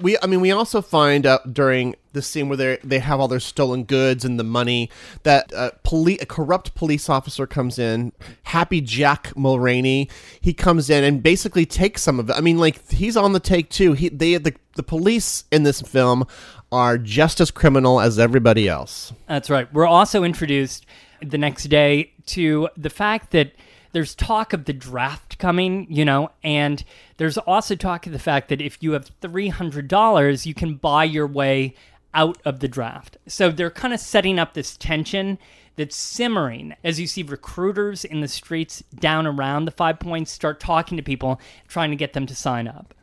We I mean we also find out during the scene where they they have all their stolen goods and the money that uh, poli- a corrupt police officer comes in, Happy Jack Mulraney. He comes in and basically takes some of it. I mean, like he's on the take too. He they the the police in this film are just as criminal as everybody else. That's right. We're also introduced the next day to the fact that there's talk of the draft coming, you know, and there's also talk of the fact that if you have $300, you can buy your way out of the draft. So they're kind of setting up this tension that's simmering as you see recruiters in the streets down around the Five Points start talking to people, trying to get them to sign up.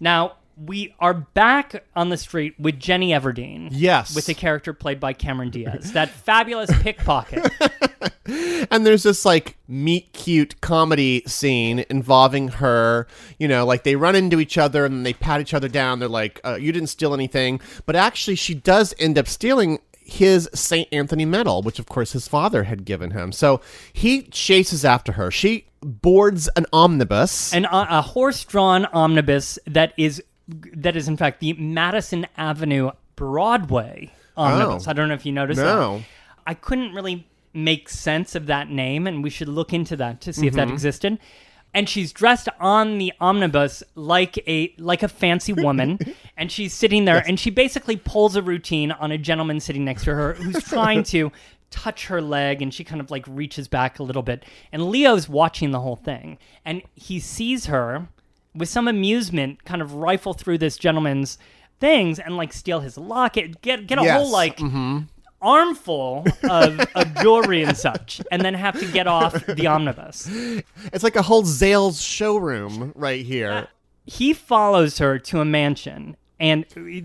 Now, we are back on the street with Jenny Everdeen. Yes. With the character played by Cameron Diaz, that fabulous pickpocket. and there's this like meet cute comedy scene involving her you know like they run into each other and they pat each other down they're like uh, you didn't steal anything but actually she does end up stealing his St. Anthony medal, which of course his father had given him. So he chases after her. She boards an omnibus. and a, a horse-drawn omnibus that is that is in fact the Madison Avenue Broadway omnibus. Oh. I don't know if you noticed No. that. I couldn't really make sense of that name, and we should look into that to see if that Mm-hmm. existed. And she's dressed on the omnibus like a like a fancy woman, and she's sitting there, and she basically pulls a routine on a gentleman sitting next to her who's trying to touch her leg, and she kind of like reaches back a little bit, and Leo's watching the whole thing, and he sees her with some amusement, kind of rifle through this gentleman's things and like steal his locket, get get a Yes. whole like mm-hmm. armful of, of jewelry and such, and then have to get off the omnibus. It's like a whole Zales showroom right here. Uh, he follows her to a mansion. And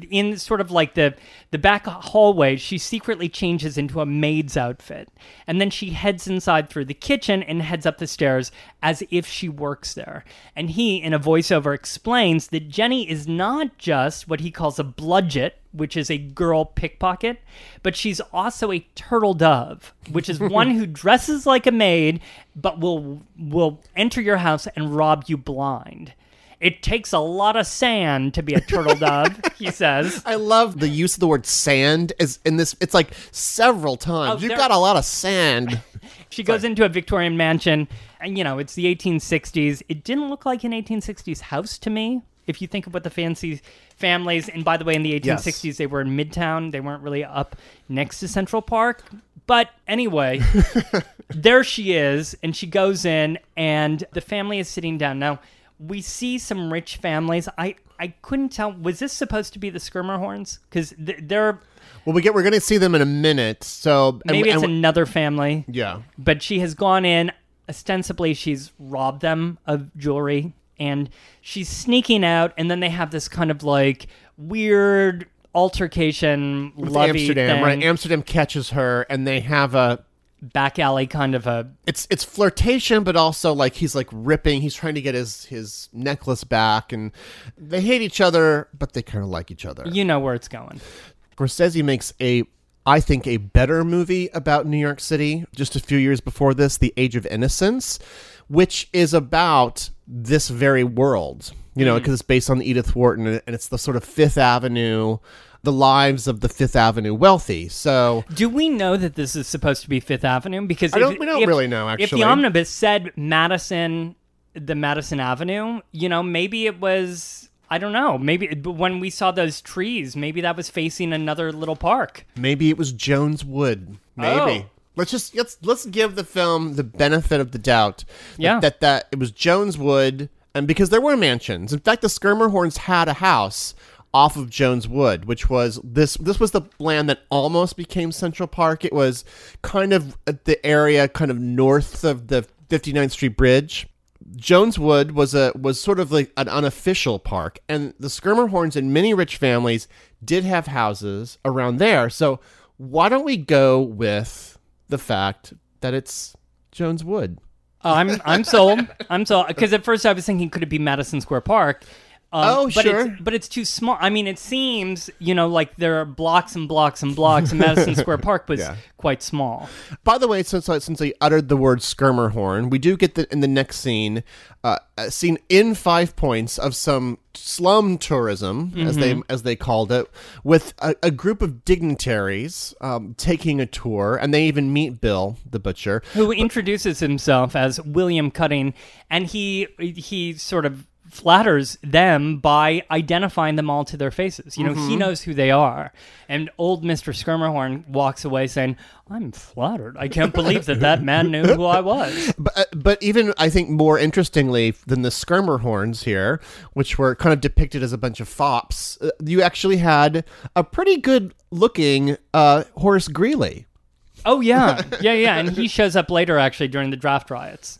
in sort of like the the back hallway, she secretly changes into a maid's outfit, and then she heads inside through the kitchen and heads up the stairs as if she works there. And he, in a voiceover, explains that Jenny is not just what he calls a bludget, which is a girl pickpocket, but she's also a turtle dove, which is one who dresses like a maid but will will enter your house and rob you blind. It takes a lot of sand to be a turtle dove, he says. I love the use of the word sand is in this. It's like several times. Oh, You've there- got a lot of sand. She goes into a Victorian mansion, and you know, it's the 1860s. It didn't look like an 1860s house to me. If you think of what the fancy families, and by the way, in the 1860s, they were in Midtown, they weren't really up next to Central Park. But anyway, there she is, and she goes in, and the family is sitting down. Now, we see some rich families. I, I couldn't tell, was this supposed to be the Schermerhorns? Because th- they're, Well, we get we're going to see them in a minute. So and- maybe it's and- another family. yeah. but she has gone in ostensibly she's robbed them of jewelry and she's sneaking out and then they have this kind of like weird altercation With Amsterdam, thing, right? Amsterdam catches her, and they have a. back alley kind of a It's it's flirtation, but also like he's like ripping. He's trying to get his his necklace back, and they hate each other, but they kind of like each other. you know where it's going Scorsese makes a, I think, a better movie about New York City just a few years before this, The Age of Innocence, which is about this very world, you know, mm. because it's based on Edith Wharton and it's the sort of Fifth Avenue, the lives of the Fifth Avenue wealthy. So, do we know that this is supposed to be fifth avenue because I don't- we don't if- really know, Actually, if the omnibus said madison the madison avenue you know maybe it was I don't know. Maybe when we saw those trees, maybe that was facing another little park. maybe it was Jones Wood. Maybe. Oh. Let's just let's let's give the film the benefit of the doubt. that- Yeah. That that it was Jones Wood, and because there were mansions. In fact, the Schermerhorns had a house off of Jones Wood, which was this this was the land that almost became Central Park. It was kind of the area kind of north of the 59th Street Bridge. Jones Wood was a was sort of like an unofficial park, and the Schermerhorns and many rich families did have houses around there. So why don't we go with the fact that it's Jones Wood? Uh, I'm I'm sold. I'm sold because at first I was thinking could it be Madison Square Park? Um, Oh, but sure. It's, but it's too small. I mean, it seems you know like there are blocks and blocks and blocks, and Madison Square Park was Yeah. quite small. By the way, since I, since I uttered the word Schermerhorn, we do get the, in the next scene uh, a scene in Five Points of some slum tourism, as they as they called it, with a, a group of dignitaries um, taking a tour, and they even meet Bill the butcher. Who introduces himself as William Cutting, and he he sort of flatters them by identifying them all to their faces. You know, Mm-hmm. he knows who they are. And old Mr. Schermerhorn walks away saying, "I'm flattered. I can't believe that that man knew who I was." But, uh, but even I think more interestingly than the Schermerhorns here, which were kind of depicted as a bunch of fops, uh, you actually had a pretty good looking uh, Horace Greeley. Oh yeah, yeah, yeah, and he shows up later actually during the draft riots.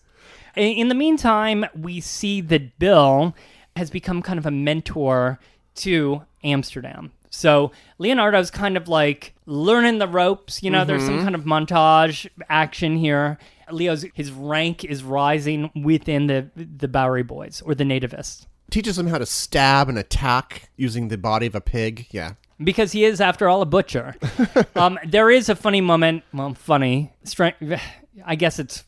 I- In the meantime, we see that Bill has become kind of a mentor to Amsterdam. So Leonardo's kind of like learning the ropes. You know, there's some kind of montage action here. Leo's his rank is rising within the the Bowery Boys or the nativists. Teaches them how to stab and attack using the body of a pig. Yeah. because he is, after all, a butcher. um, there is a funny moment. Well, funny. Stra- I guess it's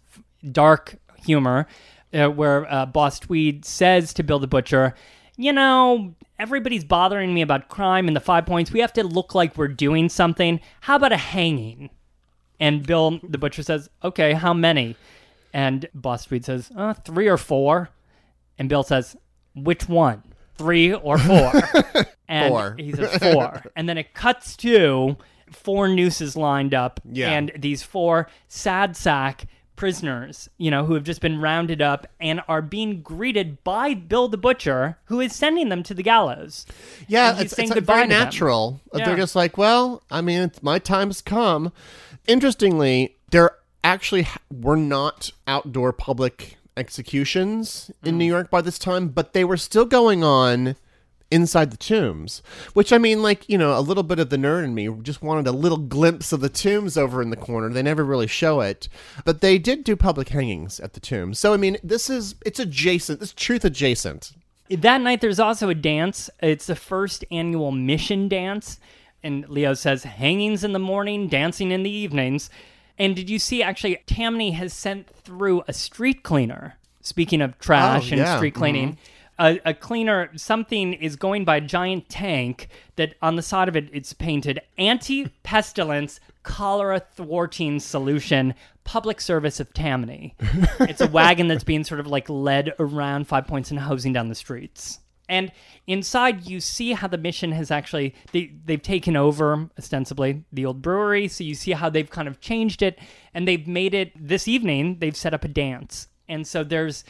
dark humor uh, where uh, Boss Tweed says to Bill the Butcher, "You know, everybody's bothering me about crime and the five points. We have to look like we're doing something. How about a hanging?" And Bill the Butcher says, "Okay, how many?" And Boss Tweed says, uh, three or four." And Bill says, "Which one?" Three or four? and Four. he says four. and then it cuts to four nooses lined up Yeah. and these four sad sack prisoners, you know, who have just been rounded up and are being greeted by Bill the Butcher, who is sending them to the gallows. Yeah, it's, it's very natural. Yeah. They're just like, well, I mean, it's, my time's come. Interestingly, there actually were not outdoor public executions in Mm. New York by this time, but they were still going on inside the tombs. Which I mean, like you know, a little bit of the nerd in me just wanted a little glimpse of the tombs over in the corner. They never really show it, but they did do public hangings at the tombs. So I mean, this is it's adjacent. This truth adjacent. That night, there's also a dance. It's the first annual mission dance. And Leo says, hangings in the morning, dancing in the evenings. And did you see actually, Tammany has sent through a street cleaner? Speaking of trash Oh, and yeah, street cleaning, mm-hmm. A, a cleaner, something is going by a giant tank that on the side of it, it's painted anti pestilence cholera thwarting solution public service of Tammany. it's a wagon that's being sort of like led around five points and hosing down the streets. And inside, you see how the mission has actually they they've taken over ostensibly the old brewery. So you see how they've kind of changed it, and they've made it this evening. They've set up a dance, and so there's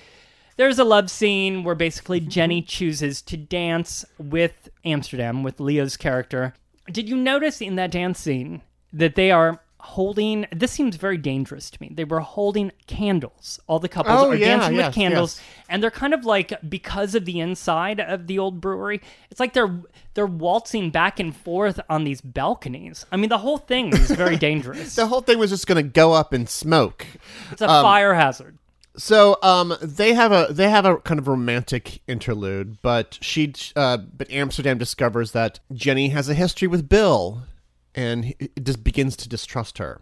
there's a love scene where basically mm-hmm. Jenny chooses to dance with Amsterdam with Leo's character. Did you notice in that dance scene that they are holding? This seems very dangerous to me. They were holding candles. All the couples Oh, are yeah, dancing yes, with candles yes. and they're kind of like because of the inside of the old brewery it's like they're they're waltzing back and forth on these balconies i mean the whole thing is very dangerous The whole thing was just going to go up in smoke. it's a um, fire hazard So um they have a they have a kind of romantic interlude, but she uh but Amsterdam discovers that Jenny has a history with Bill and he just begins to distrust her.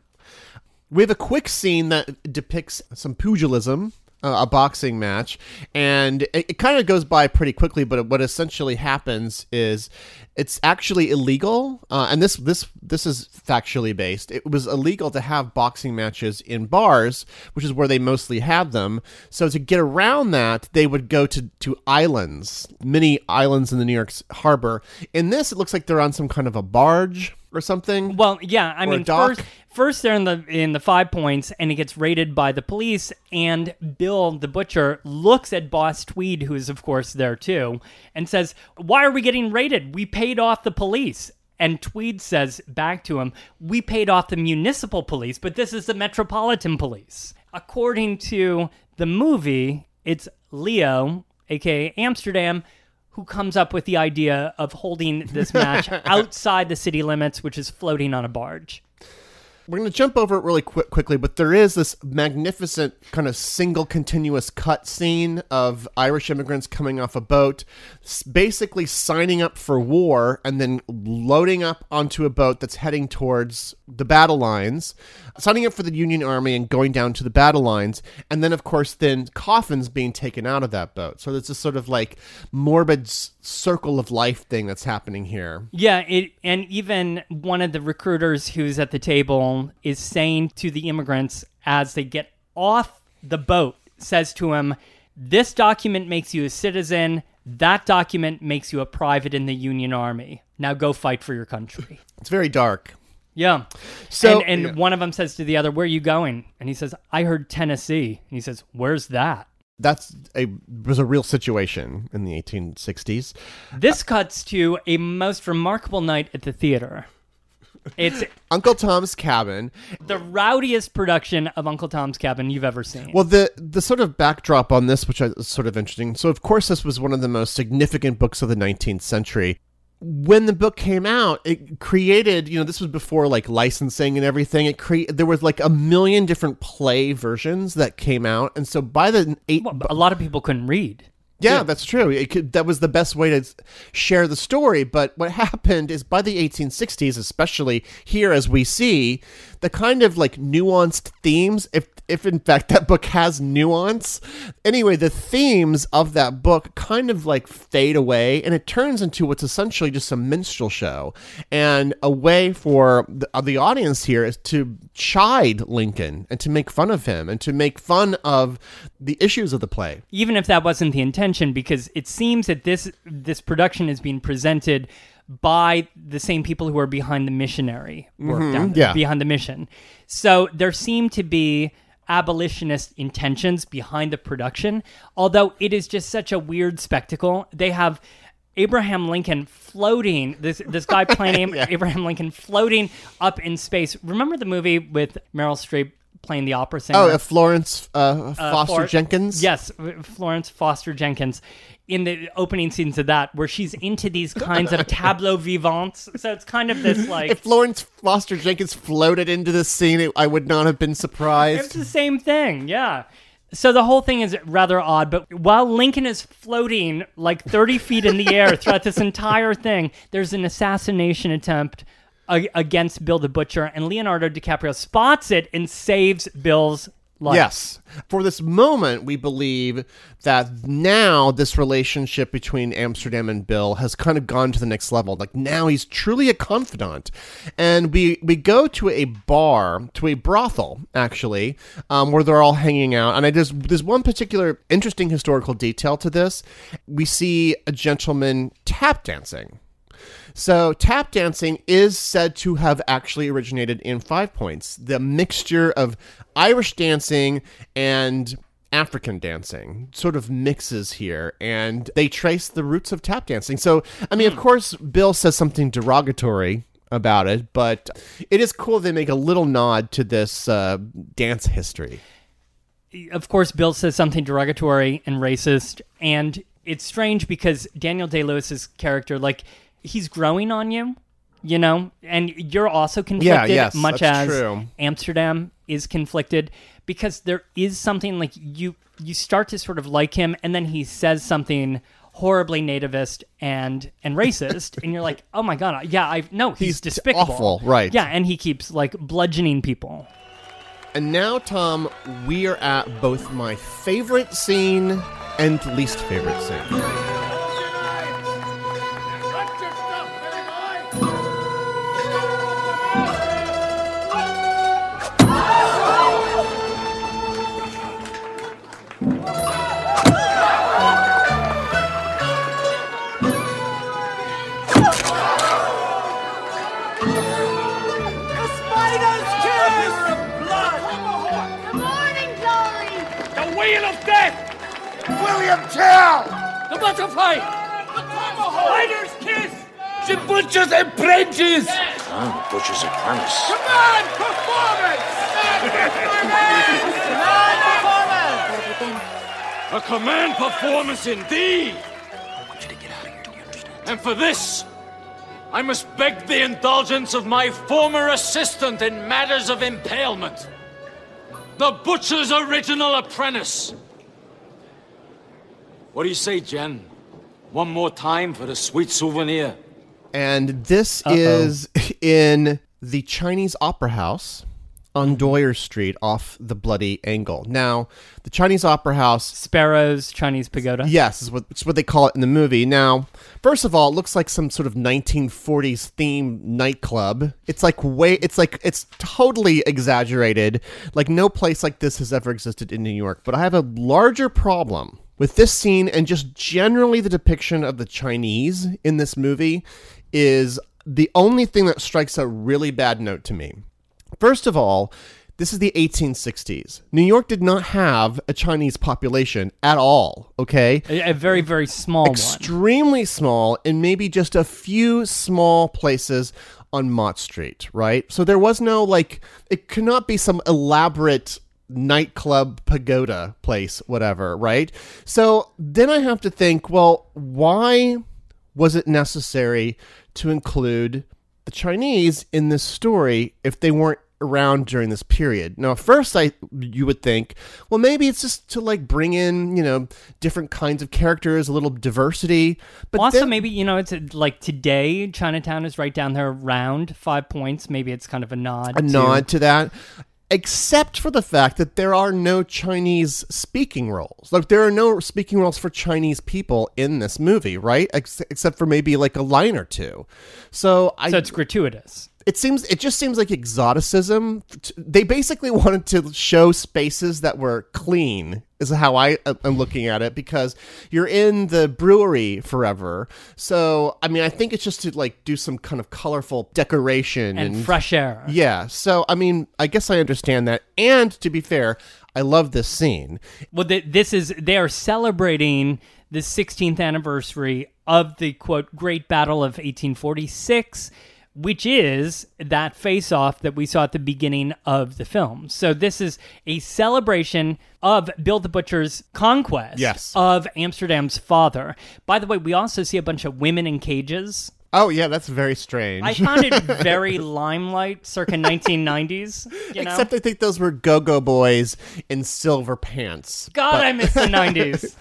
We have a quick scene that depicts some pugilism, uh, a boxing match, and it, it kind of goes by pretty quickly. But what essentially happens is it's actually illegal, uh, and this this this is factually based. It was illegal to have boxing matches in bars, which is where they mostly had them. So to get around that, they would go to to islands, many islands in the New York harbor. In this, it looks like they're on some kind of a barge or something. well yeah i Or mean first first they're in the in the five points and it gets raided by the police and bill the butcher looks at boss tweed who is of course there too and says why are we getting raided we paid off the police and Tweed says back to him, We paid off the municipal police, but this is the metropolitan police. According to the movie, it's Leo, aka Amsterdam, who comes up with the idea of holding this match outside the city limits, which is floating on a barge. We're going to jump over it really quick, quickly, but there is this magnificent kind of single continuous cut scene of Irish immigrants coming off a boat, basically signing up for war and then loading up onto a boat that's heading towards the battle lines, signing up for the Union Army and going down to the battle lines, and then, of course, then coffins being taken out of that boat. So there's this sort of like morbid circle of life thing that's happening here. Yeah, it and even one of the recruiters who's at the table is saying to the immigrants as they get off the boat says to him, "This document makes you a citizen. That document makes you a private in the Union Army. Now go fight for your country." It's very dark. Yeah. So- and, and yeah. one of them says to the other, "Where are you going?" And he says, "I heard Tennessee." And he says, "Where's that?" That's a was a real situation in the 1860s. This cuts to a most remarkable night at the theater. It's Uncle Tom's Cabin. the rowdiest production of Uncle Tom's Cabin you've ever seen. Well, the the sort of backdrop on this, which is sort of interesting. So, of course, this was one of the most significant books of the 19th century. When the book came out, it created, you know, this was before like licensing and everything. It cre- there was like a million different play versions that came out, and so by the eight, Well, a lot of people couldn't read. yeah, that's true. It could, that was the best way to share the story. But what happened is by the 1860s, especially here as we see, the kind of like nuanced themes, if if in fact that book has nuance, anyway, the themes of that book kind of like fade away and it turns into what's essentially just a minstrel show. And a way for the, uh, the audience here is to chide Lincoln and to make fun of him and to make fun of the issues of the play. even if that wasn't the intention because it seems that this this production is being presented by the same people who are behind the missionary work down there, yeah. behind the mission so there seem to be abolitionist intentions behind the production. Although it is just such a weird spectacle they have Abraham Lincoln floating this this guy playing Abraham Lincoln floating up in space. Remember the movie with Meryl Streep playing the opera singer? Oh, uh, Florence uh, Foster Flor- Jenkins. Yes, Florence Foster Jenkins in the opening scenes of that, where she's into these kinds of tableau vivants. So it's kind of this like If Florence Foster Jenkins floated into this scene, it, I would not have been surprised. it's the same thing, yeah. So the whole thing is rather odd, but while Lincoln is floating like 30 feet in the air throughout this entire thing, there's an assassination attempt against Bill the Butcher, and Leonardo DiCaprio spots it and saves Bill's life. Yes. For this moment, we believe that now this relationship between Amsterdam and Bill has kind of gone to the next level. Like now he's truly a confidant. And we we go to a bar, to a brothel, actually, um, where they're all hanging out. And I just there's one particular interesting historical detail to this. We see a gentleman tap dancing. So, tap dancing is said to have actually originated in Five Points, the mixture of Irish dancing and African dancing sort of mixes here, and they trace the roots of tap dancing. So, I mean, of course, Bill says something derogatory about it, but it is cool they make a little nod to this uh, dance history. of course, Bill says something derogatory and racist, and it's strange because Daniel Day Lewis's character, like, he's growing on you, you know, and you're also conflicted, yes, much as true. Amsterdam is conflicted, because there is something like you you start to sort of like him, and then he says something horribly nativist and and racist, and you're like, oh my god, yeah, I no, he's, He's despicable, awful, right. Yeah, and he keeps like bludgeoning people. And now, Tom, we are at both my favorite scene and least favorite scene. William Tell! The butterfly! The spider's kiss! The butcher's apprentice! Oh, the butcher's apprentice. Command performance! Command performance! A command performance indeed! I want you to get out of here, do you understand? And for this, I must beg the indulgence of my former assistant in matters of impalement, the butcher's original apprentice. What do you say, Jen? One more time for the sweet souvenir. And this is in the Chinese Opera House on Doyer Street off the Bloody Angle. Now, the Chinese Opera House Sparrow's Chinese pagoda. Yes, is what it's what they call it in the movie. Now, first of all, it looks like some sort of 1940s theme nightclub. It's like way it's like it's totally exaggerated. Like no place like this has ever existed in New York. But I have a larger problem with this scene and just generally the depiction of the Chinese in this movie is the only thing that strikes a really bad note to me. First of all, this is the 1860s. New York did not have a Chinese population at all, okay? A, a very, very small one. Extremely small, and maybe just a few small places on Mott Street, right? So there was no like it could not be some elaborate nightclub pagoda place, whatever, right? So then I have to think, well, why was it necessary to include the Chinese in this story if they weren't around during this period. Now, first, I you would think, well, maybe it's just to like bring in you know different kinds of characters, a little diversity. But also, then- maybe you know, it's like today, Chinatown is right down there, around five points. Maybe it's kind of a nod. a to- nod to that. Except for the fact that there are no Chinese speaking roles. Like there are no speaking roles for Chinese people in this movie, right? Ex- except for maybe like a line or two. So I So it's gratuitous. it seems it just seems like exoticism they basically wanted to show spaces that were clean is how i am looking at it because you're in the brewery forever. So i mean i think it's just to like do some kind of colorful decoration And fresh air. yeah. So i mean i guess i understand that. And to be fair i love this scene. Well, th- this is they are celebrating the 16th anniversary of the quote Great Battle of 1846, which is that face-off that we saw at the beginning of the film. So this is a celebration of Bill the Butcher's conquest Yes. of Amsterdam's father. By the way, we also see a bunch of women in cages. Oh yeah that's very strange I found it very limelight, circa 1990s. You know? except i think those were go-go boys in silver pants God, I miss the 90s.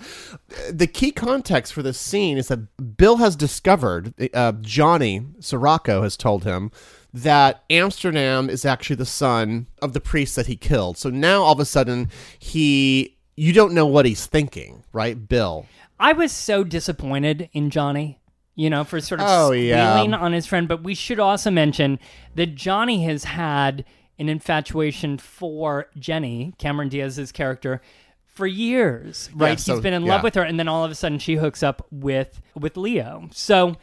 the key context for this scene is that Bill has discovered, uh, Johnny Sirocco has told him that Amsterdam is actually the son of the priest that he killed. So now all of a sudden he, you don't know what he's thinking, right, Bill? I was so disappointed in Johnny, you know, for sort of Oh, yeah. squealing on his friend. But we should also mention that Johnny has had an infatuation for Jenny, Cameron Diaz's character, for years. Right? so- He's been in yeah. love with her, and then all of a sudden she hooks up with with Leo. So.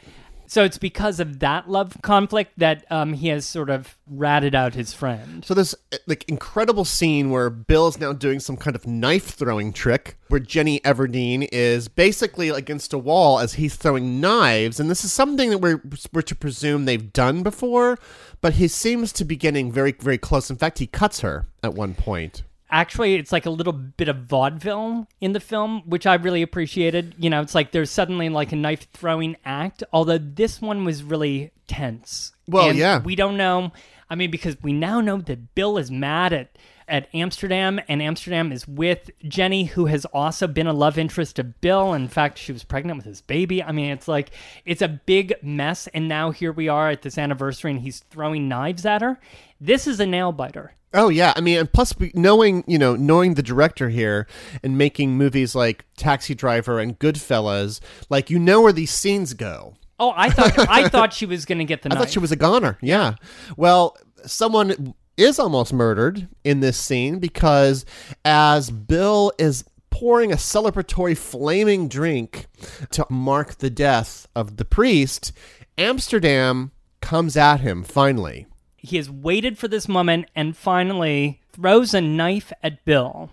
So it's because of that love conflict that um, he has sort of ratted out his friend. So this uh, like incredible scene where Bill is now doing some kind of knife throwing trick where Jenny Everdeane is basically against a wall as he's throwing knives. And this is something that we're we're to presume they've done before but he seems to be getting very very close. In fact he cuts her at one point actually it's like a little bit of vaudeville in the film which i really appreciated. You know it's like there's suddenly like a knife throwing act although this one was really tense. Well, And yeah. we don't know i mean because we now know that bill is mad at at amsterdam and amsterdam is with jenny who has also been a love interest to bill. In fact she was pregnant with his baby. I mean it's like it's a big mess and now here we are at this anniversary and he's throwing knives at her. This is a nail biter Oh yeah, I mean, and plus knowing you know knowing the director here and making movies like Taxi Driver and Goodfellas, like you know where these scenes go. Oh, I thought I thought she was gonna get the I knife. thought she was a goner. Yeah. Well, someone is almost murdered in this scene because as Bill is pouring a celebratory flaming drink to mark the death of the priest, Amsterdam comes at him finally. He has waited for this moment and finally throws a knife at Bill.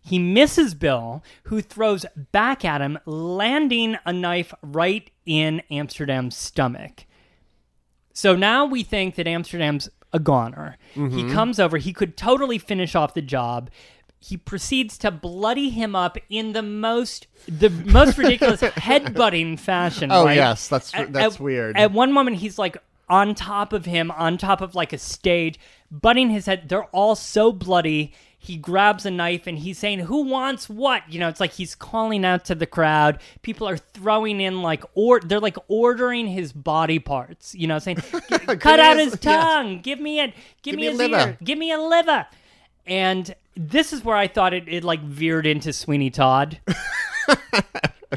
He misses Bill, who throws back at him, landing a knife right in Amsterdam's stomach. So now we think that Amsterdam's a goner. He mm-hmm. comes over, he could totally finish off the job. He proceeds to bloody him up in the most the most ridiculous headbutting fashion. Oh, right? yes, that's- that's at- weird. At one moment, he's like on top of him, on top of like a stage, butting his head. They're all so bloody. He grabs a knife and he's saying, "Who wants what?" You know, it's like he's calling out to the crowd. People are throwing in like or they're like ordering his body parts. You know, saying, "Cut out his- his yes. tongue. Give me it. Give, me, me a his liver." ear. Give me a liver." And this is where I thought it, it like veered into Sweeney Todd.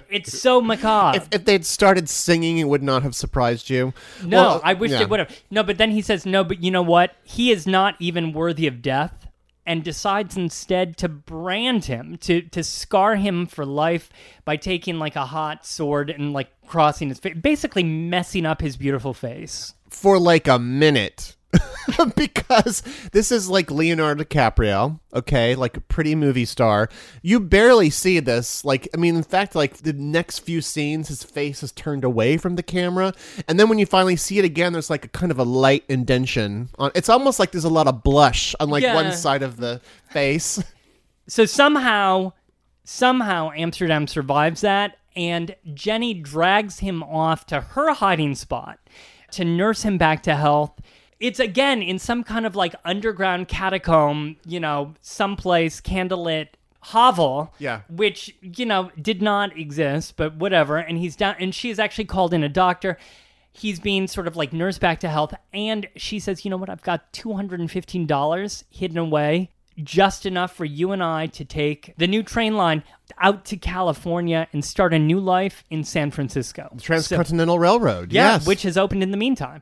it's so macabre. If, if they'd started singing, it would not have surprised you. No, Well, I wish yeah. they would have. No, but then he says, no, but you know what? He is not even worthy of death and decides instead to brand him, to, to scar him for life by taking like a hot sword and like crossing his face, basically messing up his beautiful face. for like a minute because this is like Leonardo DiCaprio, okay, like a pretty movie star. You barely see this. Like, I mean, in fact, like the next few scenes, his face is turned away from the camera, and then when you finally see it again, there's like a kind of a light indentation on. It's almost like there's a lot of blush on like Yeah. one side of the face. So somehow, somehow Amsterdam survives that, and Jenny drags him off to her hiding spot to nurse him back to health. It's again in some kind of like underground catacomb, you know, someplace candlelit hovel. Yeah. Which, you know, did not exist, but whatever. And he's down and she's actually called in a doctor. He's being sort of like nursed back to health. And she says, you know what, I've got $215 hidden away just enough for you and I to take the new train line out to California and start a new life in San Francisco. Transcontinental Railroad. Yeah, yes. which has opened in the meantime.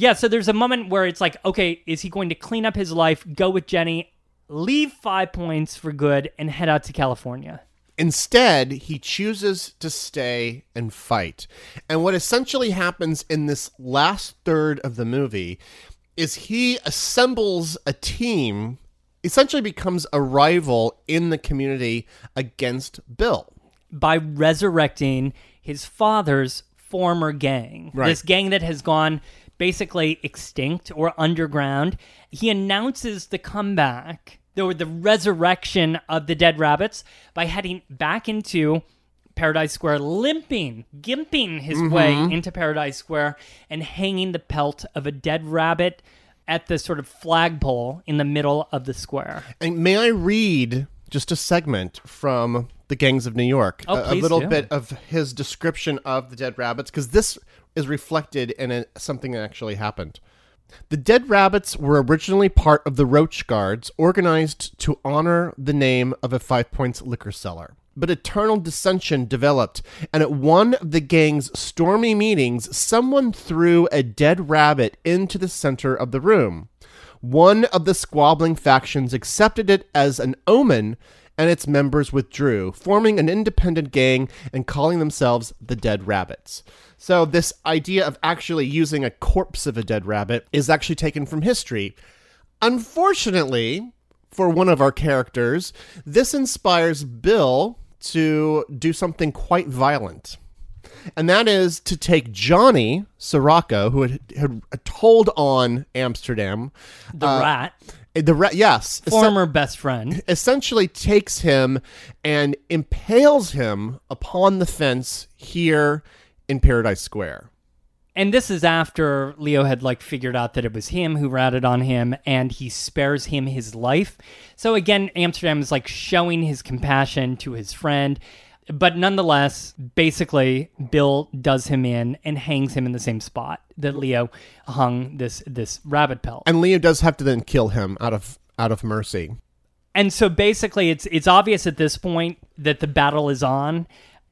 Yeah, so there's a moment where it's like, okay, is he going to clean up his life, go with Jenny, leave five points for good, and head out to California? Instead, he chooses to stay and fight. And what essentially happens in this last third of the movie is he assembles a team, essentially becomes a rival in the community against Bill. by resurrecting his father's former gang. Right. This gang that has gone basically extinct or underground. He announces the comeback, or the resurrection of the dead rabbits by heading back into Paradise Square, limping, gimping his mm-hmm. way into Paradise Square and hanging the pelt of a dead rabbit at the sort of flagpole in the middle of the square. And may I read just a segment from the Gangs of New York? Oh, a, a little do. bit of his description of the dead rabbits, because this is reflected in a, something that actually happened. The dead rabbits were originally part of the Roach Guards, organized to honor the name of a Five Points liquor seller. But eternal dissension developed, and at one of the gang's stormy meetings, someone threw a dead rabbit into the center of the room. One of the squabbling factions accepted it as an omen, and its members withdrew, forming an independent gang and calling themselves the Dead Rabbits. So, this idea of actually using a corpse of a dead rabbit is actually taken from history. Unfortunately, for one of our characters, this inspires Bill to do something quite violent. And that is to take Johnny Sirocco, who had, had told on Amsterdam, The uh, rat, the ra- yes, former best friend. essentially takes him and impales him upon the fence here in Paradise Square. And this is after Leo had like figured out that it was him who ratted on him and he spares him his life. So again, Amsterdam is like showing his compassion to his friend. But nonetheless, basically, Bill does him in and hangs him in the same spot that Leo hung this this rabbit pelt. And Leo does have to then kill him out of out of mercy. And so basically, it's it's obvious at this point that the battle is on.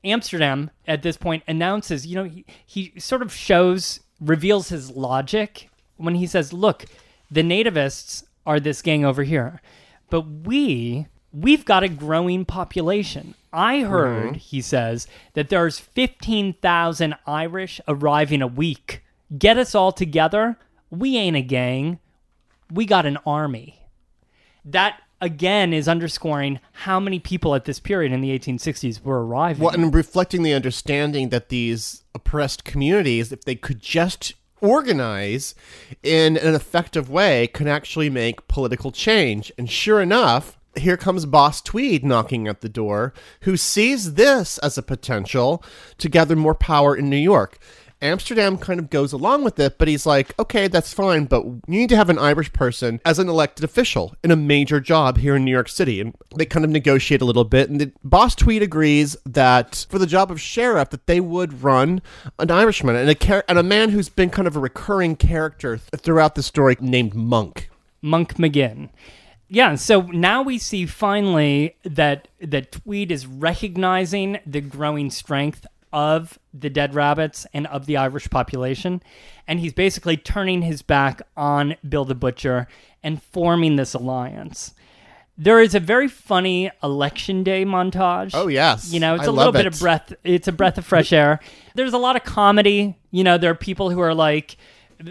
Amsterdam at this point announces, you know, he, he sort of shows, reveals his logic when he says, "Look, the nativists are this gang over here, but we we've got a growing population. I mm-hmm. heard," he says, "that there's 15,000 Irish arriving a week. Get us all together. We ain't a gang. We got an army." that again is underscoring how many people at this period in the 1860s were arriving. Well, and reflecting the understanding that these oppressed communities, if they could just organize in an effective way, could actually make political change. And sure enough, here comes Boss Tweed knocking at the door, who sees this as a potential to gather more power in New York. Amsterdam kind of goes along with it, but he's like, okay, that's fine, but you need to have an Irish person as an elected official in a major job here in New York City. And they kind of negotiate a little bit, and the, Boss Tweed agrees that for the job of sheriff, that they would run an Irishman and a char- and a man who's been kind of a recurring character th- throughout the story named Monk. Monk McGinn. Yeah, so now we see finally that that Tweed is recognizing the growing strength of the dead rabbits and of the Irish population, and he's basically turning his back on Bill the Butcher and forming this alliance. There is a very funny election day montage. Oh, yes. You know, it's I a little bit it. of breath. It's a breath of fresh air. There's a lot of comedy. You know, there are people who are like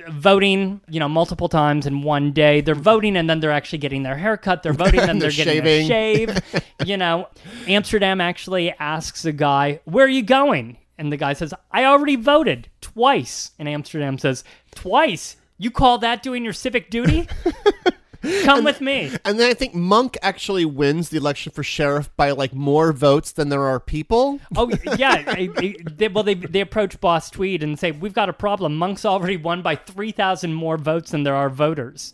voting, you know, multiple times in one day. They're voting and then they're actually getting their hair cut. They're voting and they're, They're getting shaving. a shave. you know, Amsterdam actually asks a guy, Where are you going? And the guy says, I already voted twice. And Amsterdam says, Twice? You call that doing your civic duty? Come with me. And then I think Monk actually wins the election for sheriff by like more votes than there are people. Oh yeah, I- I- they, well they they approach Boss Tweed and say we've got a problem. Monk's already won by three thousand more votes than there are voters.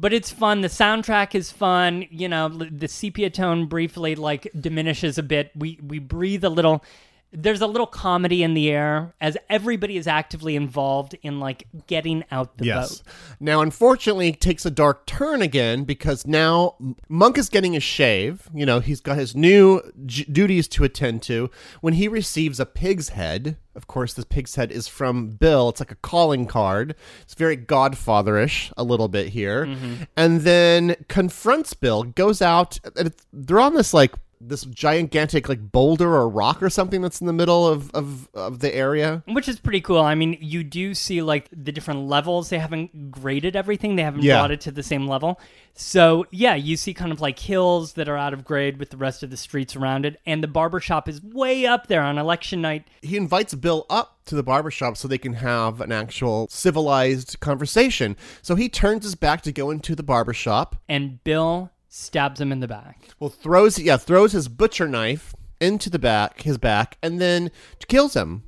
But it's fun. The soundtrack is fun. You know, the sepia tone briefly like diminishes a bit. We we breathe a little. There's a little comedy in the air as everybody is actively involved in like getting out the vote. Now, unfortunately, it takes a dark turn again because now Monk is getting a shave. You know, he's got his new j- duties to attend to. When he receives a pig's head, of course, this pig's head is from Bill. It's like a calling card. It's very Godfatherish a little bit here, mm-hmm. and then confronts Bill. Goes out. And it's, they're on this like this gigantic like boulder or rock or something that's in the middle of of, of the area. Which is pretty cool. I mean, you do see like the different levels. They haven't graded everything. They haven't Yeah. brought it to the same level. So yeah, you see kind of like hills that are out of grade with the rest of the streets around it, and the barber shop is way up there on election night. he invites Bill up to the barbershop so they can have an actual civilized conversation. So he turns his back to go into the barbershop. And Bill stabs him in the back. Well, throws yeah, throws his butcher knife into the back, his back, and then kills him.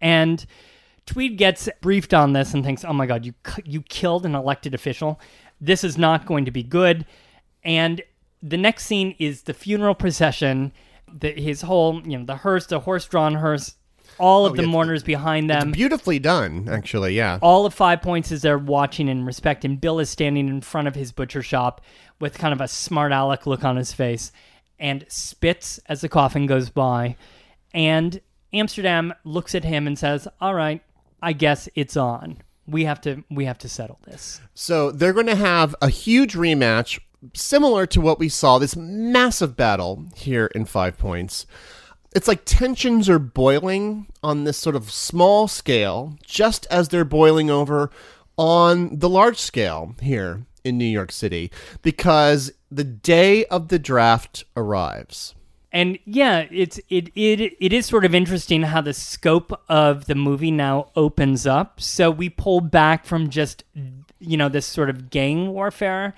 And Tweed gets briefed on this and thinks, "Oh my God, you you killed an elected official. This is not going to be good." And the next scene is the funeral procession. The, his whole, you know, the hearse, the horse-drawn hearse, all of Oh, the yeah, mourners behind them. Beautifully done, actually. Yeah. all of Five Points is there watching in respect, and Bill is standing in front of his butcher shop with kind of a smart aleck look on his face and spits as the coffin goes by. And Amsterdam looks at him and says, All right, I guess it's on. We have to we have to settle this. So they're going to have a huge rematch, similar to what we saw this massive battle here in Five Points. It's like tensions are boiling on this sort of small scale, just as they're boiling over on the large scale here in New York City, because the day of the draft arrives. And yeah, it's it it it is sort of interesting how the scope of the movie now opens up. So we pull back from just you know this sort of gang warfare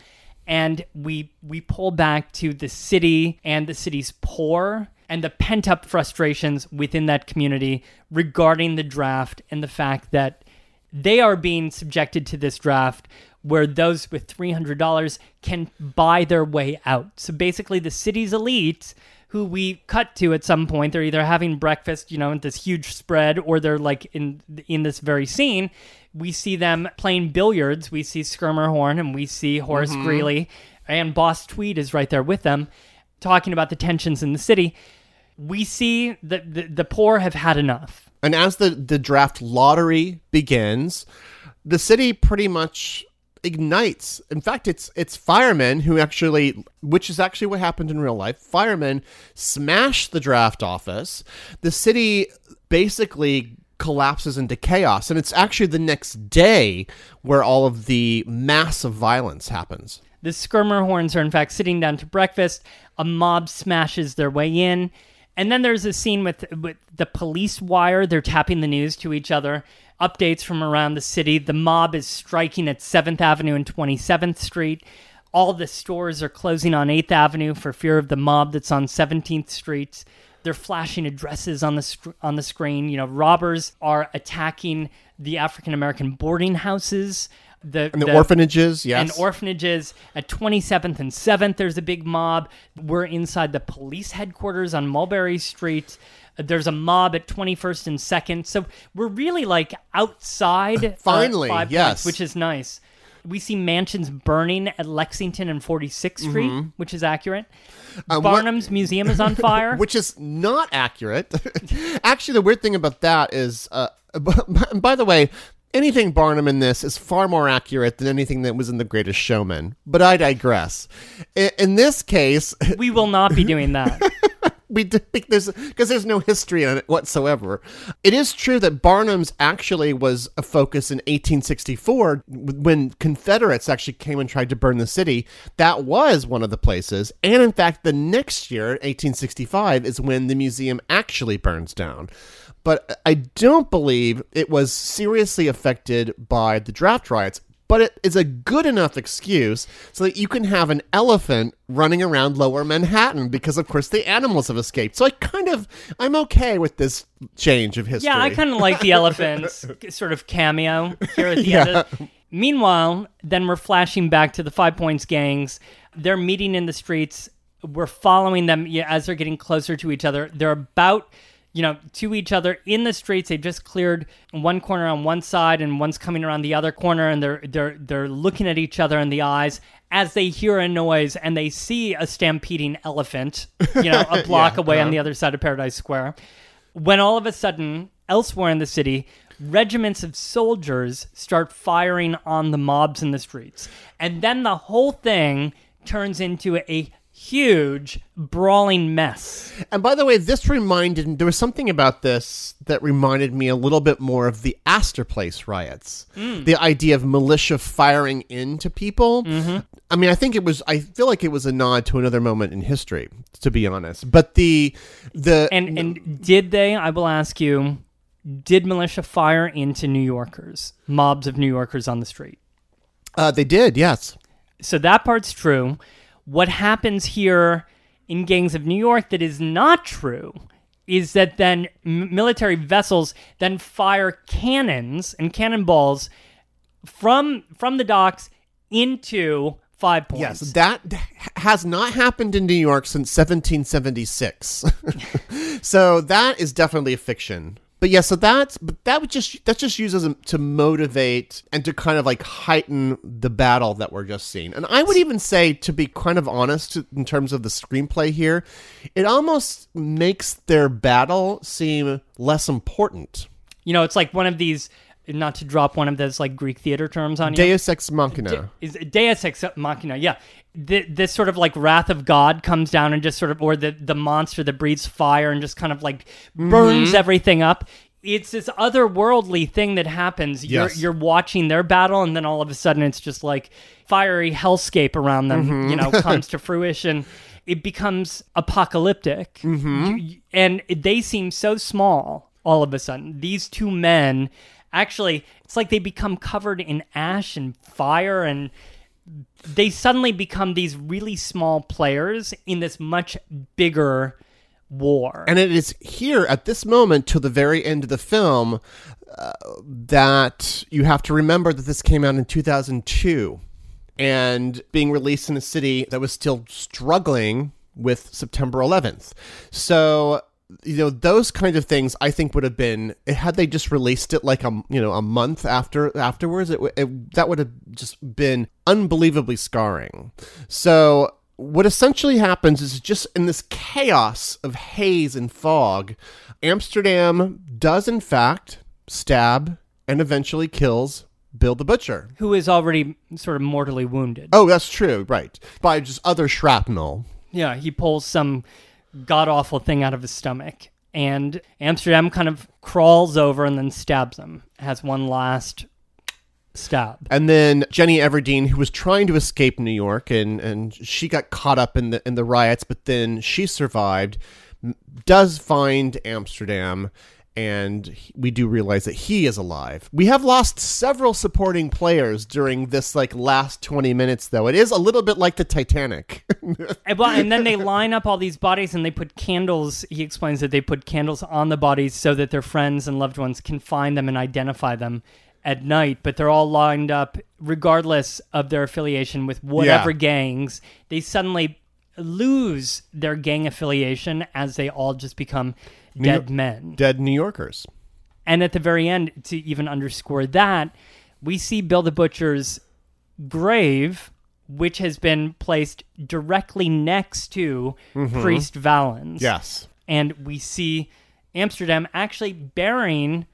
and we we pull back to the city and the city's poor and the pent up frustrations within that community regarding the draft and the fact that they are being subjected to this draft where those with $300 can buy their way out. So basically, the city's elite, who we cut to at some point, they're either having breakfast, you know, in this huge spread, or they're like in in this very scene. We see them playing billiards. We see Schermerhorn and we see Horace mm-hmm. Greeley, and Boss Tweed is right there with them, talking about the tensions in the city. We see that the, the poor have had enough. And as the, the draft lottery begins, the city pretty much ignites. In fact, it's it's firemen who actually, which is actually what happened in real life. Firemen smash the draft office. The city basically collapses into chaos, and it's actually the next day where all of the massive violence happens. The Schermerhorns are, in fact, sitting down to breakfast. A mob smashes their way in. And then there's a scene with, with the police wire. They're tapping the news to each other. Updates from around the city. The mob is striking at 7th Avenue and 27th Street. All the stores are closing on 8th Avenue for fear of the mob that's on 17th Street. They're flashing addresses on the sc- on the screen. You know, robbers are attacking the African American boarding houses. The, And the, orphanages, yes. and orphanages at 27th and 7th there's a big mob we're inside the police headquarters on mulberry street there's a mob at 21st and 2nd so we're really like outside uh, Finally, Five Points, yes. which is nice we see mansions burning at lexington and 46th street which is accurate what- barnum's museum is on fire which is not accurate. Actually, the weird thing about that is, uh, by the way, anything Barnum in this is far more accurate than anything that was in The Greatest Showman. But I digress. In, in this case, we will not be doing that we there's because there's no history in it whatsoever. It is true that Barnum's actually was a focus in 1864 when Confederates actually came and tried to burn the city. That was one of the places, and in fact, the next year, 1865, is when the museum actually burns down. But I don't believe it was seriously affected by the draft riots but it is a good enough excuse so that you can have an elephant running around lower Manhattan because of course the animals have escaped. So I kind of I'm okay with this change of history. Yeah, I kind of like the elephant's sort of cameo here at the end. Of, meanwhile, then we're flashing back to the Five Points gangs. They're meeting in the streets. We're following them yeah, as they're getting closer to each other. They're about you know, to each other in the streets. They've just cleared one corner on one side and one's coming around the other corner and they're they're they're looking at each other in the eyes as they hear a noise and they see a stampeding elephant, you know, a block Yeah, away on uh-huh. the other side of Paradise Square. When all of a sudden, elsewhere in the city, regiments of soldiers start firing on the mobs in the streets. And then the whole thing turns into a huge brawling mess. And by the way, this reminded there was something about this that reminded me a little bit more of the Astor Place riots. The idea of militia firing into people. I mean, I think it was. I feel like it was a nod to another moment in history, to be honest. But the the And and did they, I will ask you, did militia fire into New Yorkers, mobs of New Yorkers on the street? uh, they did, yes. So that part's true. What happens here in Gangs of New York that is not true is that then military vessels then fire cannons and cannonballs from from the docks into Five Points. Yes, that has not happened in New York since 1776. so that is definitely a fiction. But yeah, so that's but that would just that just used uses to motivate and to kind of like heighten the battle that we're just seeing. And I would even say, to be kind of honest, in terms of the screenplay here, it almost makes their battle seem less important. You know, it's like one of these not to drop one of those like Greek theater terms on you. Deus ex machina. is Deus ex machina. Yeah, Th- this sort of like wrath of God comes down and just sort of, or the the monster that breathes fire and just kind of like burns Mm-hmm. everything up. It's this otherworldly thing that happens. Yes. You're you're watching their battle, and then all of a sudden, it's just like fiery hellscape around them. Mm-hmm. You know, comes to fruition. It becomes apocalyptic, Mm-hmm. You- and they seem so small all of a sudden. These two men, actually, it's like they become covered in ash and fire and they suddenly become these really small players in this much bigger war. And it is here at this moment till the very end of the film uh, that you have to remember that this came out in 2002 and being released in a city that was still struggling with September 11th. So you know those kind of things I think would have been eh, had they just released it like a you know a month after afterwards it, it that would have just been unbelievably scarring. So what essentially happens is just in this chaos of haze and fog, Amsterdam does in fact stab and eventually kills Bill the Butcher. who is already sort of mortally wounded. Oh, that's true, right. By just other shrapnel. Yeah, he pulls some god awful thing out of his stomach. And Amsterdam kind of crawls over and then stabs him. Has one last stab. And then Jenny Everdeane, who was trying to escape New York, and, and she got caught up in the in the riots, but then she survived. Does find Amsterdam, and we do realize that he is alive. We have lost several supporting players during this like last twenty minutes, though. It is a little bit like the Titanic. And then they line up all these bodies and they put candles. He explains that they put candles on the bodies so that their friends and loved ones can find them and identify them at night. But they're all lined up, regardless of their affiliation with whatever Yeah. gangs. They suddenly lose their gang affiliation as they all just become dead men. Dead New Yorkers. And at the very end, to even underscore that, we see Bill the Butcher's grave, which has been placed directly next to mm-hmm. Priest Vallon's. Yes. And we see Amsterdam actually bearing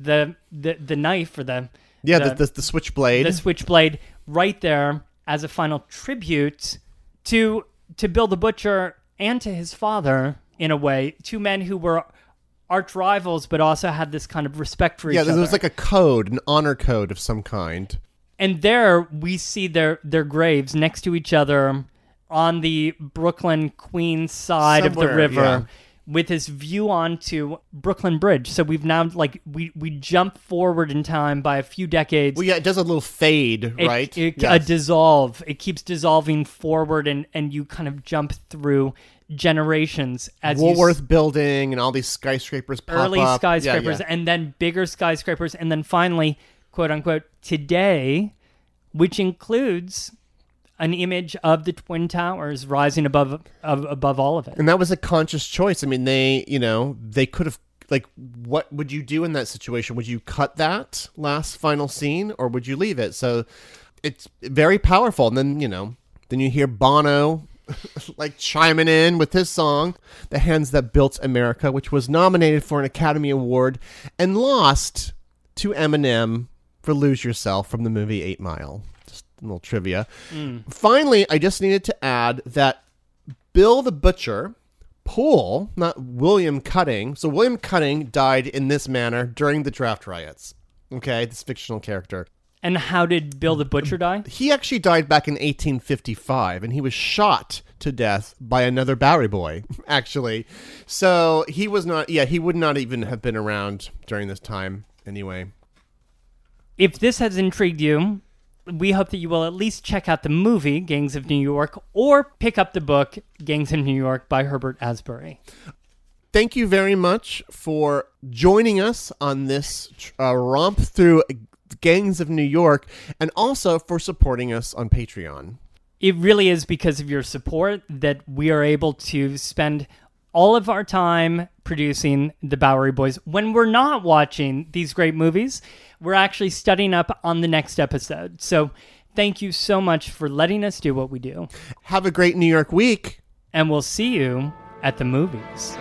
the the, the knife or the Yeah, the, the, the, the switchblade. the switchblade right there as a final tribute to to Bill the Butcher and to his father, in a way. Two men who were arch rivals, but also had this kind of respect for Yeah, each other. Yeah, there was like a code, an honor code of some kind. and there we see their their graves next to each other on the Brooklyn Queens side of the river. yeah. With his view onto Brooklyn Bridge, so we've now like we we jump forward in time by a few decades. Well, yeah, it does a little fade, it, right? It, Yes. A dissolve. It keeps dissolving forward, and and you kind of jump through generations as you s- Woolworth building and all these skyscrapers pop early up. Yeah, skyscrapers yeah. and then bigger skyscrapers and then finally quote unquote today which includes an image of the twin towers rising above of, above all of it And that was a conscious choice. I mean, they, you know, they could have like what would you do in that situation? Would you cut that last final scene or would you leave it? So it's very powerful. And then, you know, then you hear Bono like chiming in with his song, The Hands That Built America, which was nominated for an Academy Award and lost to Eminem for Lose Yourself from the movie 8 Mile. Little trivia. Mm. Finally, I just needed to add that Bill the Butcher, Poole, not William Cutting. So William Cutting died in this manner during the draft riots. Okay, this fictional character. and how did bill the butcher die He actually died back in 1855 and he was shot to death by another Bowery boy, actually. So he was not, yeah, he would not even have been around during this time anyway. if this has intrigued you we hope that you will at least check out the movie gangs of new york or pick up the book gangs of new york by herbert asbury Thank you very much for joining us on this uh, romp through Gangs of New York and also for supporting us on Patreon. it really is because of your support that we are able to spend all of our time producing the Bowery Boys. When we're not watching these great movies, we're actually studying up on the next episode. So thank you so much for letting us do what we do. Have a great New York week. And we'll see you at the movies.